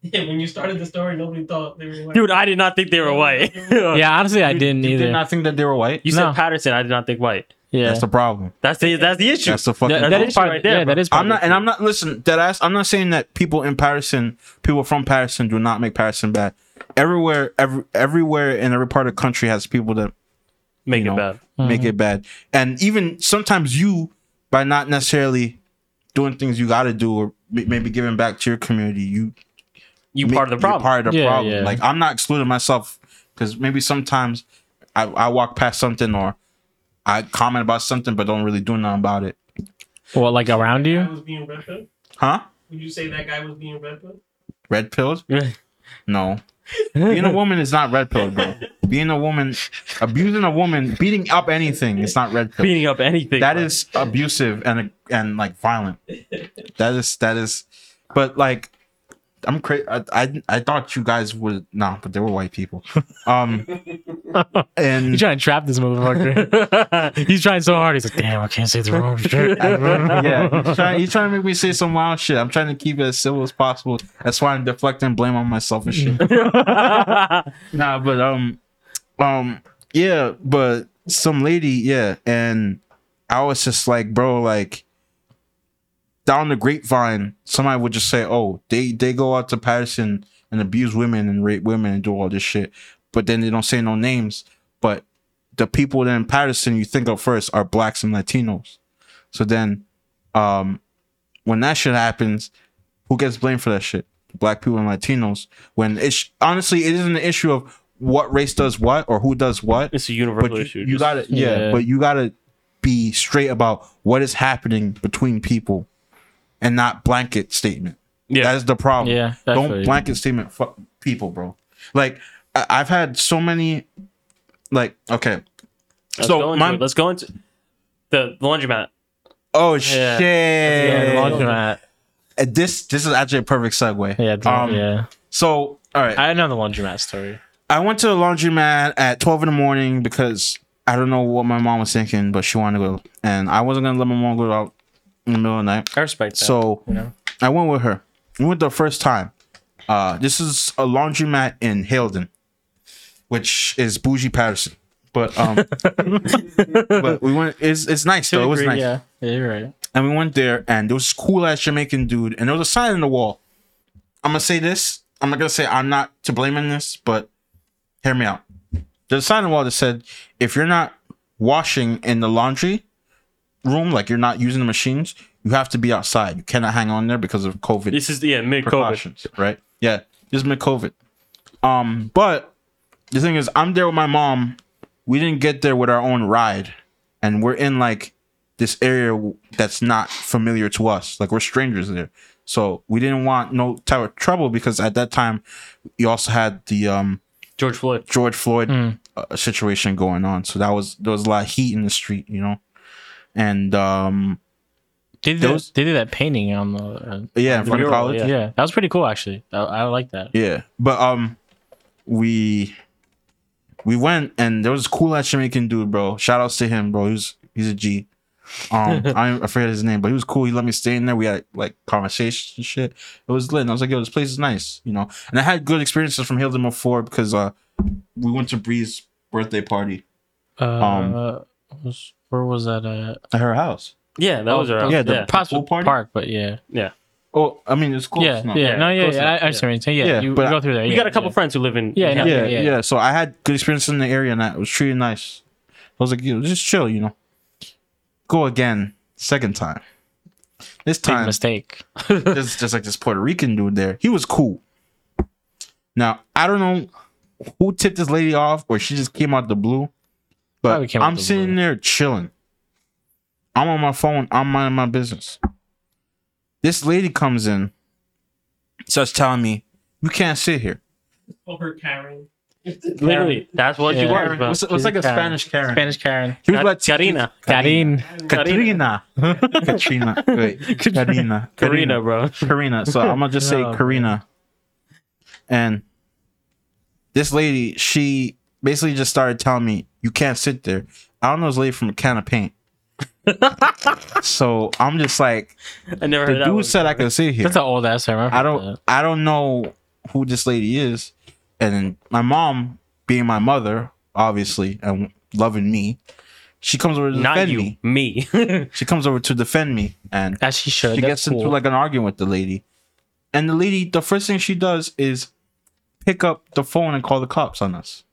Yeah, when you started the story, nobody thought they were white. Dude, I did not think they were white. yeah, honestly, I didn't you either. did not think that they were white. You No. said Paterson. I did not think white. Yeah, That's the problem. That's the that's the issue. That's the fucking. That- That's that issue part. right there, yeah, bro. that is. Part I'm not, and I'm not. Listen, that ass. I'm not saying that people in Paterson, people from Paterson, do not make Paterson bad. Everywhere, every everywhere in every part of the country has people that Make you it know, bad. make it mm-hmm. bad, and even sometimes you, by not necessarily doing things you got to do or maybe giving back to your community, you You make- part of the you're problem. Part of the Yeah, problem. yeah. Like I'm not excluding myself because maybe sometimes I, I walk past something or I comment about something but don't really do nothing about it. Well, like around you. was being red pilled? Huh? Would you say that guy was being red pilled? Red pilled? No. Being a woman is not red pilled, bro. Being a woman, abusing a woman, beating up anything, it's not red pilled. Beating up anything. That bro. is abusive and and like violent. That is that is, but like, I'm crazy. I, I I thought you guys would no, but they were white people. Um, and He's trying to trap this motherfucker. he's trying so hard. He's like, damn, I can't say the wrong shit. yeah, he's trying, he's trying to make me say some wild shit. I'm trying to keep it as civil as possible. That's why I'm deflecting blame on myself and shit. nah, but um, um, yeah, but some lady, yeah, and I was just like, bro, like down the grapevine, somebody would just say, "Oh, they they go out to Paterson and abuse women and rape women and do all this shit. But then they don't say no names. But the people that in Paterson you think of first are blacks and Latinos. So then, um, when that shit happens, who gets blamed for that shit? Black people and Latinos. When it's honestly, it isn't an issue of what race does what or who does what. It's a universal But you, issue. you just- gotta, yeah, Yeah. But you gotta be straight about what is happening between people, and not blanket statement. yeah. That is the problem. Yeah. Don't blanket statement fuck people, bro. Like I- I've had so many, like okay. Let's so go my it. let's go into the laundromat. oh Yeah. shit. Yeah, laundromat. Uh, This this is actually a perfect segue. Yeah, the- Um, yeah. So all right, I know the laundromat story. I went to the laundromat at 12 in the morning because I don't know what my mom was thinking, but she wanted to go. And I wasn't going to let my mom go out in the middle of the night. I respect that. So You know? I went with her. We went the first time. Uh, this is a laundromat in Haledon, which is bougie Paterson. But um, but we went. It's it's nice though. It was nice. Yeah, yeah, you're right. And we went there, and there was this cool ass Jamaican dude, and there was a sign on the wall. I'm gonna say this. I'm not gonna say I'm not to blame in this, but hear me out. There's a sign on the wall that said, if you're not washing in the laundry room, like you're not using the machines, you have to be outside. You cannot hang on there because of COVID this is yeah mid COVID. right? Yeah, this is mid COVID. Um, but the thing is, I'm there with my mom. We didn't get there with our own ride, and we're in like this area that's not familiar to us. Like we're strangers there, so we didn't want no type of trouble because at that time, you also had the um George Floyd. George Floyd Mm. uh, situation going on. So that was there was a lot of heat in the street, you know, and um They did, Those- that, they did that painting on the. Uh, yeah, in front of college. yeah. yeah. that was pretty cool actually. I, I like that. Yeah, but um, we we went and there was a cool ass Jamaican dude, bro. Shout outs to him, bro. He's he's a G. Um, I, I forget his name, but he was cool. He let me stay in there. We had like conversations and shit. It was lit. And I was like, yo, this place is nice, you know. And I had good experiences from Hilton before because uh, we went to Bree's birthday party Uh, Um, was, where was that at? at her house. Yeah, that Oh, was our yeah, the yeah. Pool party? Park, but yeah, yeah, Oh, I mean, it's close. yeah, now. yeah, no, yeah, yeah. I, I understand what you're saying. Yeah, Yeah, you, but you go through there. We yeah, got a couple yeah. friends who live in Yeah, in yeah, yeah, yeah, So I had good experience in the area, and that was treated nice. I was like, you know, just chill, you know. Go again, second time. This Big time, mistake. there's just like this Puerto Rican dude there. He was cool. Now I don't know who tipped this lady off, or she just came out the blue. But I'm the sitting blue. there chilling. I'm on my phone. I'm minding my business. This lady comes in, starts telling me, "You can't sit here." Over Karen. Literally, that's what she Yeah. was, bro. What's, what's like a Karen. Spanish Karen? Spanish Karen. He was like Karina. Karin. Katrina. Katrina. Wait. Karina. Karina, bro. Karina. So I'm gonna just say Oh, Karina. And this lady, she basically just started telling me, "You can't sit there." I don't know this lady from a can of paint. So I'm just like, I never the heard dude one. said I could sit here. That's an old ass term. I've I don't, that. I don't know who this lady is. And my mom, being my mother, obviously, and loving me, she comes over to Not defend you, me. me. She comes over to defend me, and As she should. she That's gets into like an argument with the lady. And the lady, the first thing she does is pick up the phone and call the cops on us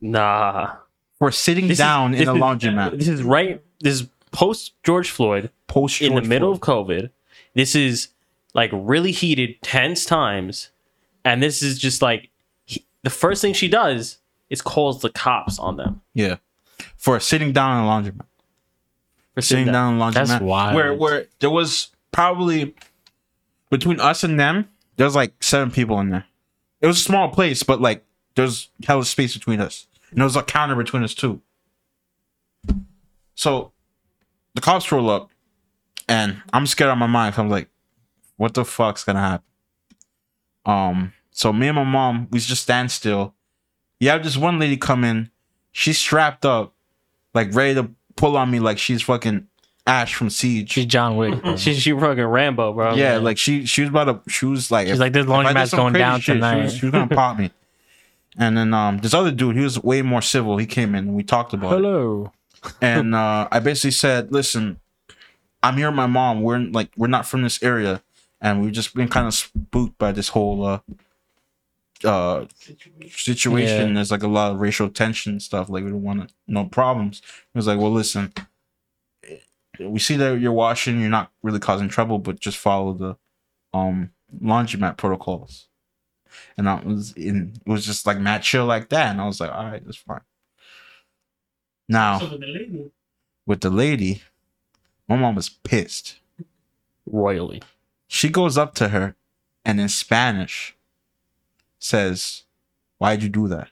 nah. We're sitting This is- down in a is- laundromat This is right. This is post George Floyd post in the middle Floyd. of COVID. This is like really heated, tense times, and this is just like he, the first thing she does is calls the cops on them yeah, for sitting down in a laundromat. for sitting down in a laundromat. That's wild. Where where there was probably between us and them, there's like seven people in there. It was a small place, but like there's hell hella space between us. And there was a counter between us too. So the cops roll up and I'm scared out of my mind. I'm like, what the fuck's gonna happen? Um, so me and my mom, we just stand still. You have this one lady come in, she's strapped up, like ready to pull on me like she's fucking Ash from Siege. She's John Wick. bro. She she fucking Rambo, bro. yeah, like she she was about to she was like She's if- like, this if I did going down shit, She tonight. was, she was gonna pop me. And then um this other dude, he was way more civil. He came in and we talked about it. And uh I basically said, listen, I'm here with my mom. We're like we're not from this area. And we've just been kind of spooked by this whole uh uh Situation. Yeah. There's like a lot of racial tension and stuff. Like we don't want no problems. It was like, well, listen, we see that you're washing, you're not really causing trouble, but just follow the um laundromat protocols. And I was in it was just like mad chill like that. And I was like, all right, that's fine. Now So with the lady, with the lady, my mom was pissed. Royally. She goes up to her and in Spanish says, Why'd you do that?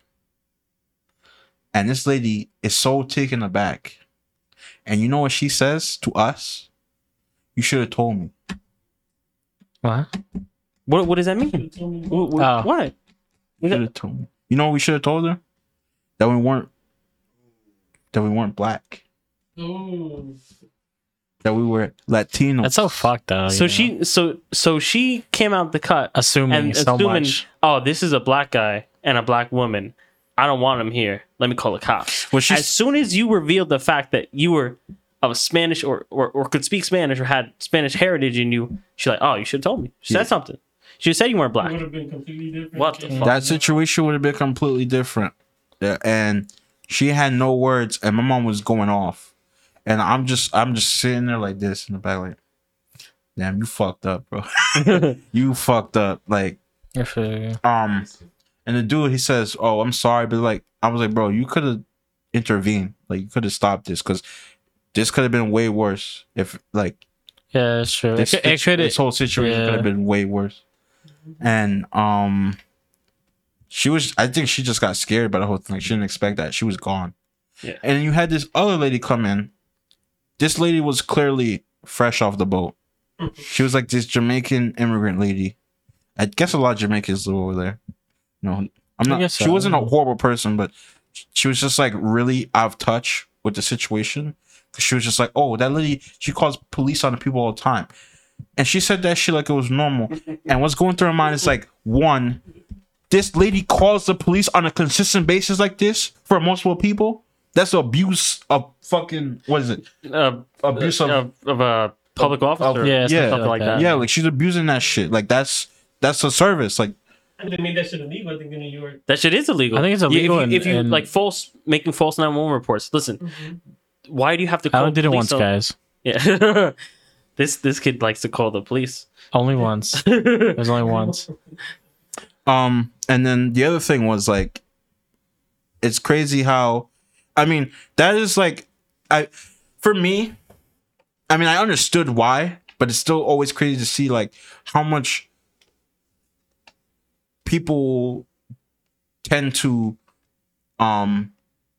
And this lady is so taken aback. And you know what she says to us? You should have told me. What? What what does that mean? you told me Wh- wh- Oh. What? You should have told me. You know what we should have told her? That we weren't that we weren't black. Oh, That we were Latino. That's so fucked up. So you know? she so so she came out the cut assuming and so assuming, much. oh, this is a black guy and a black woman. I don't want him here. Let me call the cops. Well, as soon as you revealed the fact that you were of Spanish or, or, or could speak Spanish or had Spanish heritage in you, she's like, oh, you should have told me. She Yeah. said something. She just said you weren't black. would have been completely different. What the fuck? that situation would have been completely different. Yeah, and she had no words, and my mom was going off, and I'm just I'm just sitting there like this in the back, like, damn, you fucked up, bro. you fucked up, like, I feel you. um, and the dude he says, oh, I'm sorry, but like, I was like, bro, you could have intervened, like, you could have stopped this, because this could have been way worse if like Yeah, that's true. this, it, it this, could this whole situation yeah. could have been way worse. And um she was I think she just got scared by the whole thing. She didn't expect that. She was gone. Yeah. And you had this other lady come in. This lady was clearly fresh off the boat. She was like this Jamaican immigrant lady. I guess a lot of Jamaicans live over there. No, I'm not. guess She wasn't a horrible person, but she was just like really out of touch with the situation. 'Cause She was just like, "Oh, that lady. She calls police on the people all the time," and she said that shit like it was normal. and what's going through her mind is like, one, this lady calls the police on a consistent basis like this for multiple people. That's abuse of fucking what is it? Uh, Abuse of of, of a public officer. yeah, yeah, something like that. yeah. Like she's abusing that shit. Like that's that's a service. Like They made that shit illegal. I think in New York. That shit is illegal. I think it's You- illegal If and- you, if you and- like false making false 911 reports, listen, why do you have to I call only did it once, on- guys. Yeah. this this kid likes to call the police. Only once. There's only once. Um, and then the other thing was like, it's crazy how, I mean, that is like, I, for me, I mean, I understood why, but it's still always crazy to see like how much people tend to, um,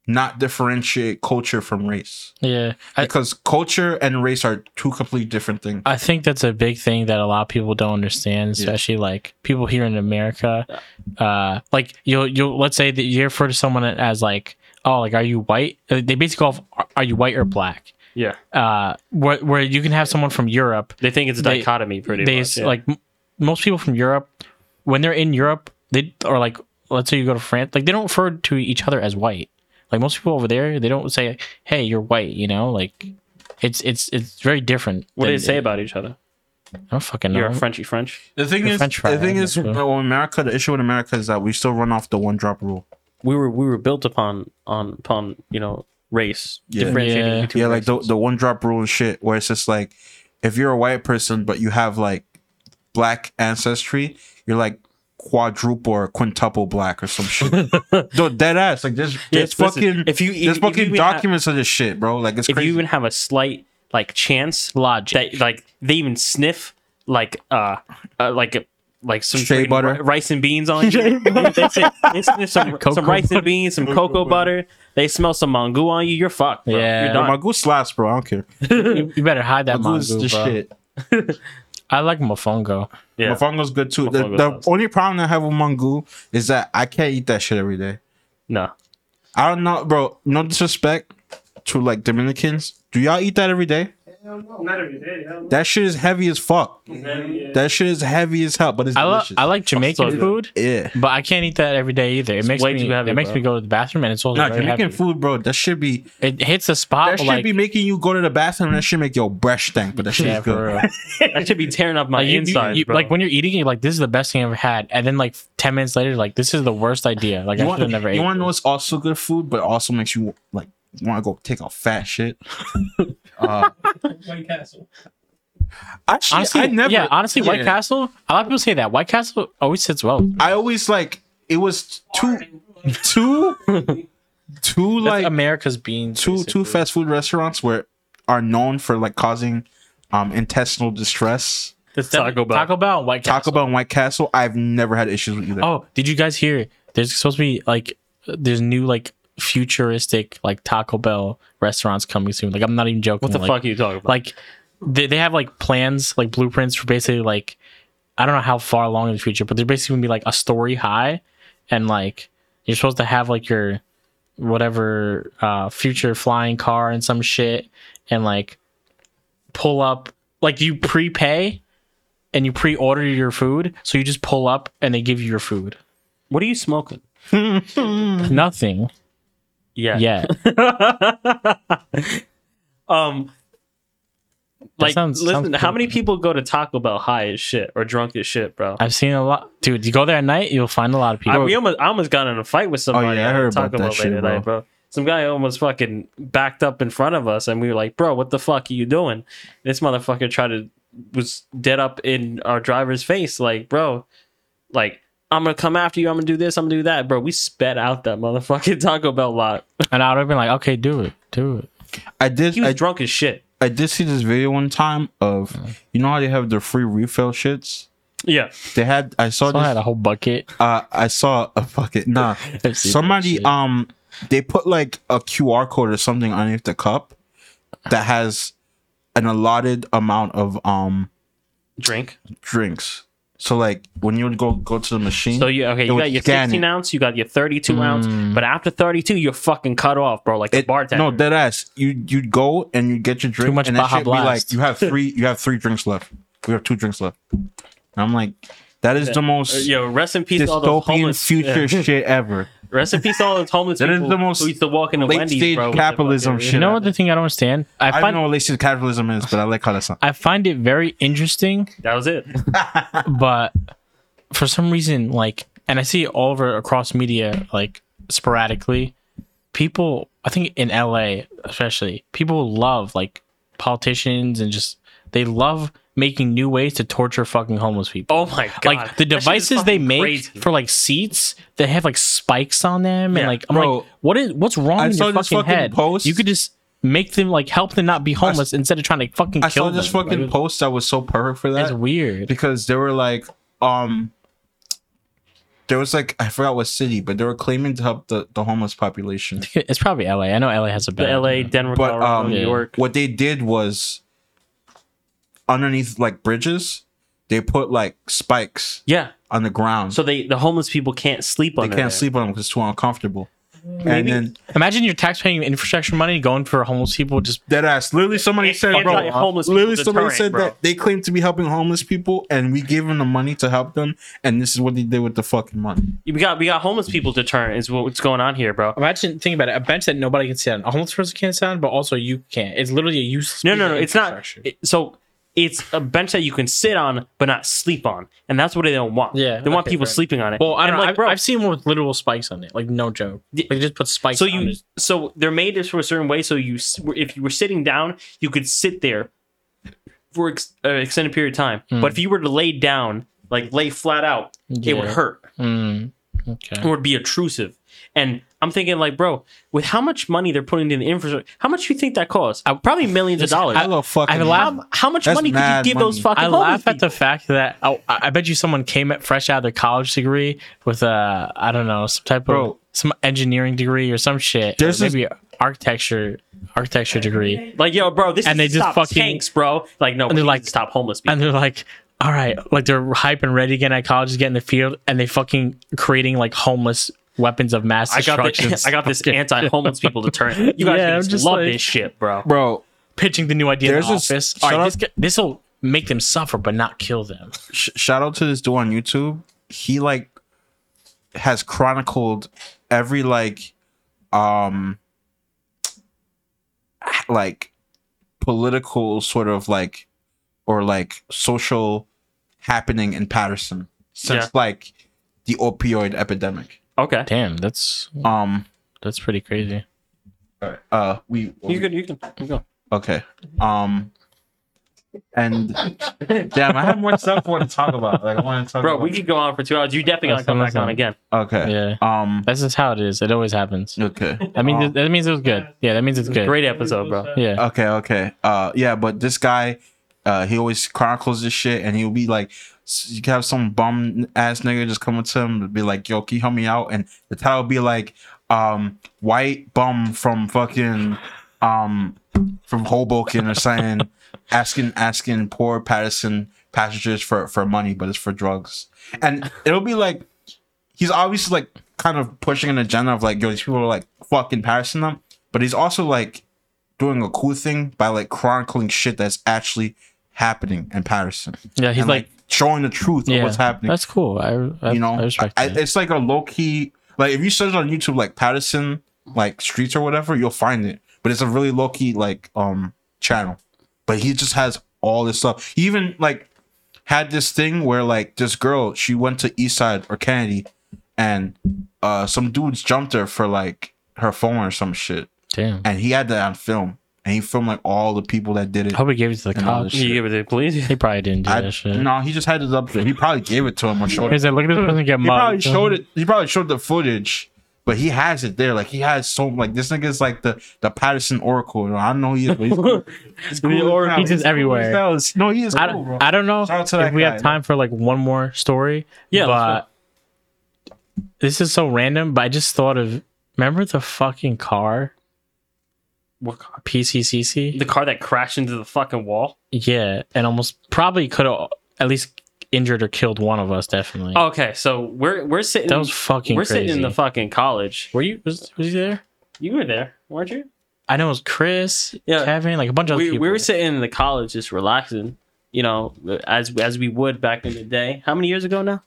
not differentiate culture from race Yeah. I, because culture and race are two completely different things. I think that's a big thing that a lot of people don't understand, especially like people here in America. Uh, like you'll you'll let's say that you refer to someone as like, oh, like are you white? Uh, They basically call are you white or black? Yeah. Uh, where where you can have someone from Europe. They think it's a They- dichotomy pretty They much. yeah. like m- most people from Europe when they're in Europe, they or like let's say you go to France, like they don't refer to each other as white. Like most people over there, they don't say, "Hey, you're white," you know. Like it's it's it's very different. what do they say about each other? I don't fucking know. You're a Frenchy French. The thing The is, French fry, the thing I is, guess, yeah. well, America, the issue with America is that we still run off the one drop rule. We were we were built upon on upon you know race Yeah. differentiating Yeah. between yeah, like the races. the one drop rule and shit, where it's just like if you're a white person but you have like black ancestry, you're like quadruple or quintuple black or some shit. no, dead ass. Like there's there's Yes, listen, fucking if you- there's if you fucking even have- documents of this shit, bro. Like it's if crazy. you even have a slight like chance Logic. that like they even sniff like uh, uh like like some Shea straight butter? ri- rice and beans on you. they, say, they sniff some, some rice butter. and beans, some cocoa butter. They smell some mango on you. You're fucked. Bro. Yeah. You're Bro, done. my goose slaps, bro. I don't care. you, you better hide that My mango, is the bro. shit. I like mofongo. yeah. Mofongo's good too. The, Mofongo the does. only problem I have with mango is that I can't eat that shit every day. No. I don't know, bro. No disrespect to like Dominicans. Do y'all eat that every day? Not every day. I don't know. That shit is heavy as fuck. Yeah. That shit is heavy as hell, but it's I, lo- delicious. I like Jamaican good. food, yeah. but I can't eat that every day either. It makes way me too heavy, it makes bro. me go to the bathroom, and it's also Nah, very Jamaican heavy. food, bro. That should be It hits a spot that should like be making you go to the bathroom. and That should make your breath stink, but that shit yeah, is for good. real. That should be tearing up my Like, you- you- insides, you- bro. like when you're eating, you're like, "This is the best thing I've ever had," and then like ten minutes later, like, "This is the worst idea." Like You I want, should have never you ate. want to know this. what's also good food, but also makes you like want to go take a fat shit. uh, White Castle. actually, honestly, I never. yeah, honestly, White. Castle. A lot of people say that White Castle always sits well. I always like it was too, two, two That's like America's beans. two two fast food restaurants where are known for like causing um intestinal distress. It's Taco Bell. Taco Bell, and White Castle. Taco Bell and White Castle, I've never had issues with either. Oh, did you guys hear? There's supposed to be like there's new like futuristic like Taco Bell restaurants coming soon. Like I'm not even joking. what the like, fuck are you talking about? Like they, they have like plans, like blueprints for basically like I don't know how far along in the future, but they're basically gonna be like a story high, and like you're supposed to have like your whatever uh future flying car and some shit, and like pull up like you prepay and you pre-order your food, so you just pull up and they give you your food. what are you smoking? Nothing. Yeah. Yeah. Um. Like, sounds- listen, sounds how many people go to Taco Bell high as shit or drunk as shit, bro? I've seen a lot. Dude, you go there at night, you'll find a lot of I, people. we almost, I almost got in a fight with somebody Oh, yeah, I at heard Taco about Bell that shit, later bro. night, bro. Some guy almost fucking backed up in front of us, and we were like, "Bro, what the fuck are you doing?" This motherfucker tried to was dead up in our driver's face, like, "Bro, like." I'm gonna come after you. I'm gonna do this. I'm gonna do that, bro. We sped out that motherfucking Taco Bell lot. and I would have been like, okay, do it. Do it. I did. He was I, drunk as shit. I did see this video one time of you know how they have the free refill shits. Yeah, They had. I saw So I had a whole bucket. Uh, I saw a fucking nah. I've seen that Somebody um, they put like a QR code or something underneath the cup that has an allotted amount of um drink. drinks. So like when you would go go to the machine, So you okay? You got your 16 it. ounce. You got your 32 ounce. Mm. But after 32, you're fucking cut off, bro. Like the It, bartender. no, dead ass. You you'd go and you get your drink. Too much and Baja be like Blast. you have three. You have three drinks left. We have two drinks left. And I'm like, that is the Uh, most Yo, rest in peace, to all those dystopian homeless. future yeah. shit ever. Rest in peace, to all those homeless That is people the most who used to walk into late Wendy's, stage bro. with their capitalism fucking- shit. You know what the thing I don't understand? I I don't find know what lazy capitalism is, but I like how that sounds. I find it very interesting, That was it. but for some reason, like, and I see it all over across media, like sporadically. People, I think in LA especially, people love like politicians and just they love making new ways to torture fucking homeless people. Oh my god! like the That shit is devices they make crazy. for like seats they have like spikes on them Yeah, and like i'm bro, like what is what's wrong I with your this fucking, fucking head post. you could just make them like help them not be homeless instead of trying to fucking I kill saw this them. fucking Like, post that was so perfect for that. it's that weird because they were like, um, there was like I forgot what city, but they were claiming to help the the homeless population. it's probably la i know la has a the bad L.A., Denver, But Colorado, um, New York. what they did was underneath like bridges, they put like spikes Yeah. on the ground. So they the homeless people can't sleep on. Them. They can't there. sleep on them because it's too uncomfortable. Maybe- And then imagine your tax-paying infrastructure money going for homeless people just Dead ass. Literally, somebody It's said, bro. anti-homeless people Literally, somebody deterrent, said bro. that they claim to be helping homeless people, and we gave them the money to help them, and this is what they did with the fucking money. We got we got homeless people to turn. Is what's going on here, bro. imagine think about it a bench that nobody can sit on a homeless person can't sit on but also you can't it's literally a useless No, piece no, of no. It's not. infrastructure. it- so it's a bench that you can sit on but not sleep on, and that's what they don't want. Yeah, they want okay, people fair. sleeping on it. well i And don't know like, I've, bro. I've seen one with literal spikes on it like no joke Yeah. like just put spikes so on you it. so they're made this for a certain way. So you if you were sitting down, you could sit there for ex- uh, extended period of time. Hmm. But if you were to lay down, like lay flat out, it would hurt. Mm, okay It would be intrusive. And I'm thinking, like, bro, with how much money they're putting in the infrastructure, how much do you think that costs? Uh, Probably millions of dollars. I love fucking. I laugh- how, how much That's money could you mad give those money. fucking I homeless laugh at the fact that oh, I I bet you someone came at fresh out of their college degree with a I don't know some type of some engineering degree or some shit. There's or this- maybe architecture architecture degree, Like, yo, bro, this And is they just stop fucking- tanks, bro. Like, no, And they're like- stop homeless people. and they're like, all right, like they're hype and ready again at college to get in the field, and they fucking creating like homeless weapons of mass I got destruction. this, I got this anti-homeless people to turn. You guys Yeah, just just love like- this shit, bro. bro. pitching the new idea There's in the this- office. shout All right, out- this this will make them suffer, but not kill them. Sh- shout out to this dude on YouTube. He like has chronicled every like um like political sort of like or like social happening in Paterson since Yeah. like the opioid epidemic. Okay. Damn, that's Um that's pretty crazy. uh we You can you can you go. okay. Um and damn, I have more stuff I want to talk about. Like I want to talk Bro, about we could go on for two hours. You definitely gotta That's come back awesome. on again. Okay. Yeah, Um that's just how it is. It always happens. okay. That means Um, that means it was good. Yeah, that means it's good. Great episode, bro. Yeah, Okay, okay. Uh yeah, but this guy uh he always chronicles this shit and he'll be like you have some bum ass nigga just come up to him and be like, yo, can you help me out? And the title will be like um white bum from fucking um from Hoboken or something asking asking poor Paterson passengers for for money, but it's for drugs. And it'll be like he's obviously like kind of pushing an agenda of like, yo, these people are like fucking Paterson them, but he's also like doing a cool thing by like chronicling shit that's actually happening in Paterson. yeah. He's and like, like, showing the truth yeah, of what's happening. that's cool. I, I you know, I respect I- it's like a low key. Like if you search on YouTube like Paterson like streets or whatever, you'll find it. But it's a really low key like um channel. But he just has all this stuff. He even like had this thing where like this girl she went to East Side or Kennedy, and uh some dudes jumped her for like her phone or some shit, Damn. and he had that on film. And he filmed like all the people that did it. I hope he gave it to the And all cops. this You give it to the police. He probably didn't do I, that shit. no, he just had it up there. He probably gave it to him or showed He it. said, "Look at this person get He probably mugged." showed it. He probably showed the footage, but he has it there. Like he has so like this nigga's like the the Paterson Oracle. You know, I don't know he is. But he's cool. He's cool as hell. he's just cool everywhere. as hell. No, he is I cool, don't, bro. I don't know Shout out to if that we guy, have time for like one more story. Yeah, let's but this is so random. But I just thought of remember the fucking car What car? PCCC. The car that crashed into the fucking wall. yeah, and almost probably could have at least injured or killed one of us. Definitely. Okay, so we're we're sitting. that was fucking. we're crazy. sitting in the fucking college. Were you? Was, was he there? You were there, weren't you? I know it was Chris, Yeah. Kevin, like a bunch of other We, people. we were sitting in the college just relaxing. You know, as as we would back in the day. How many years ago now?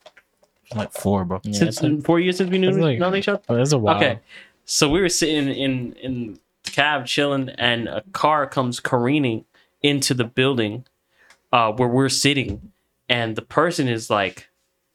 like four, bro. Yeah, since it's like- four years since we knew it's like- known each other. oh, that's a while. Okay, so we were sitting in in the cab chilling, and a car comes careening into the building uh, where we're sitting, and the person is like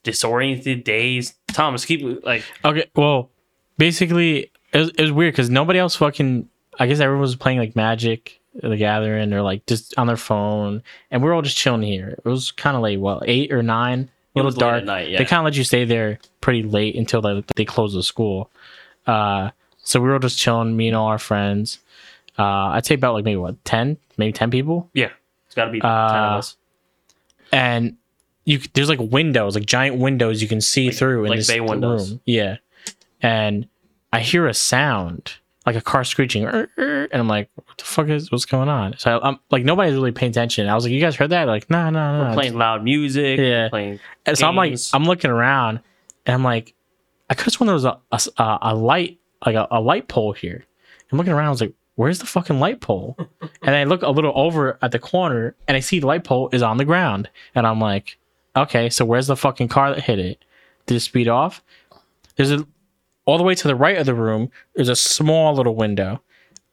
disoriented, dazed. Thomas, keep like Okay, well, basically, it was, it was weird because nobody else fucking. I guess everyone was playing like Magic, the Gathering, or like just on their phone, and we are all just chilling here. It was kind of late, well, eight or nine? A It little was dark. night, yeah. They kind of let you stay there pretty late until they they close the school. Uh, so we were all just chilling, me and all our friends. Uh, I'd say about like maybe what ten, maybe ten people. yeah, it's got to be ten Uh, of us. and you there's like windows, like giant windows you can see through in like this bay windows. room. Yeah, and I hear a sound like a car screeching, and I'm like, "What the fuck is what's going on?" So I'm like, nobody's really paying attention. I was like, "You guys heard that?" Like, no, no, no. We're playing loud music. Yeah. playing. And so I'm like. I'm looking around, and I'm like, I could have sworn there was a, a- a light, like a, a light pole here. I'm looking around. I was like, where's the fucking light pole? and I look a little over at the corner, and I see the light pole is on the ground, and I'm like, okay, so where's the fucking car that hit it? Did it speed off? There's a all the way to the right of the room. There's a small little window.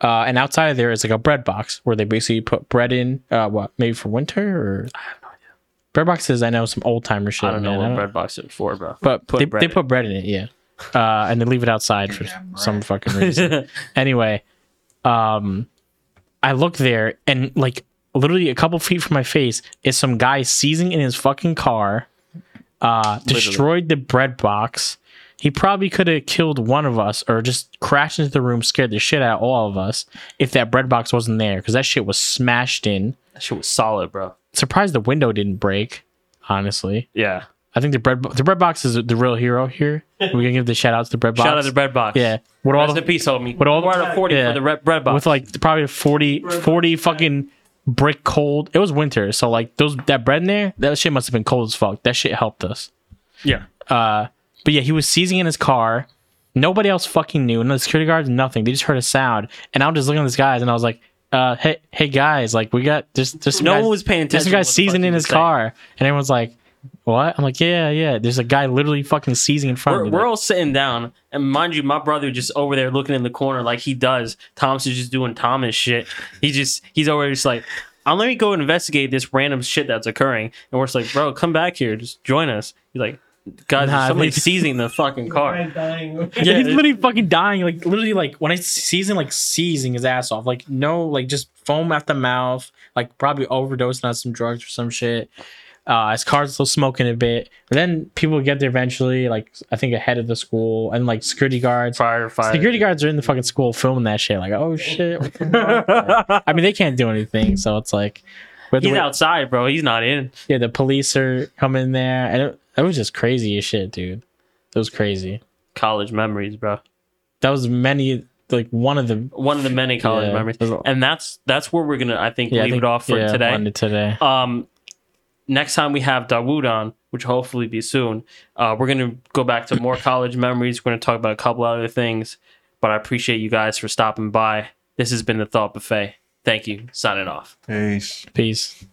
Uh, and outside of there is like a bread box where they basically put bread in. Uh, what maybe for winter or I have no idea. Bread boxes, I know some old timer shit. I don't know man. what don't- bread box is for, bro. but put they, bread they in. put bread in it, yeah. Uh, and they leave it outside for Damn some fucking reason. anyway, um, I look there and like literally a couple feet from my face is some guy seizing in his fucking car, uh, destroyed the bread box. He probably could have killed one of us or just crashed into the room, scared the shit out of all of us if that bread box wasn't there because that shit was smashed in. that shit was solid, bro. Surprised the window didn't break, honestly. Yeah. I think the bread the bread box is the real hero here. We're gonna give the shout outs to the bread box. Shout out to the bread box. Yeah, What all Rest the, in peace, homie. with all the- forty yeah. for the red bread box. with like probably 40, 40 fucking brick cold. It was winter, so like those that bread in there, that shit must have been cold as fuck. That shit helped us. yeah. Uh, but yeah, he was seizing in his car. Nobody else fucking knew. No security guards, nothing. They just heard a sound, and I'm just looking at these guys, and I was like, uh, hey, hey guys, like we got there's some no guys, one was paying attention. to guy what seizing in his car, and everyone's like, what? I'm like, yeah, yeah. There's a guy literally fucking seizing in front We're, of me. we're all sitting down, and mind you, my brother just over there looking in the corner like he does. Thomas is just doing Thomas shit. He just he's already just like, I'm let me go investigate this random shit that's occurring. And we're just like, bro, come back here, just join us. He's like, guys, Nah, there's somebody they- seizing the fucking car. Man dying. yeah, he's literally fucking dying. Like literally, like when I seizing, like seizing his ass off. Like no, like just foam at the mouth. Like probably overdosing on some drugs or some shit. Uh, his car's still smoking a bit. But then people get there eventually. Like I think ahead of the school and like security guards. Fire, fire. Security guards are in the fucking school filming that shit. Like oh shit. what's going on? I mean they can't do anything, so it's like. He's way- outside, bro. He's not in. yeah, the police are coming there, and it, it was just crazy as shit, dude. It was crazy. College memories, bro. That was many, like one of the One of the many college Yeah. memories, and that's that's where we're gonna, I think, Yeah, I leave think- it off for yeah, today. today. um next time we have Dawood on, which will hopefully be soon, uh, we're gonna go back to more college memories. We're gonna talk about a couple other things, but I appreciate you guys for stopping by. This has been the Thought Buffet. Thank you. Signing off. Peace. Peace.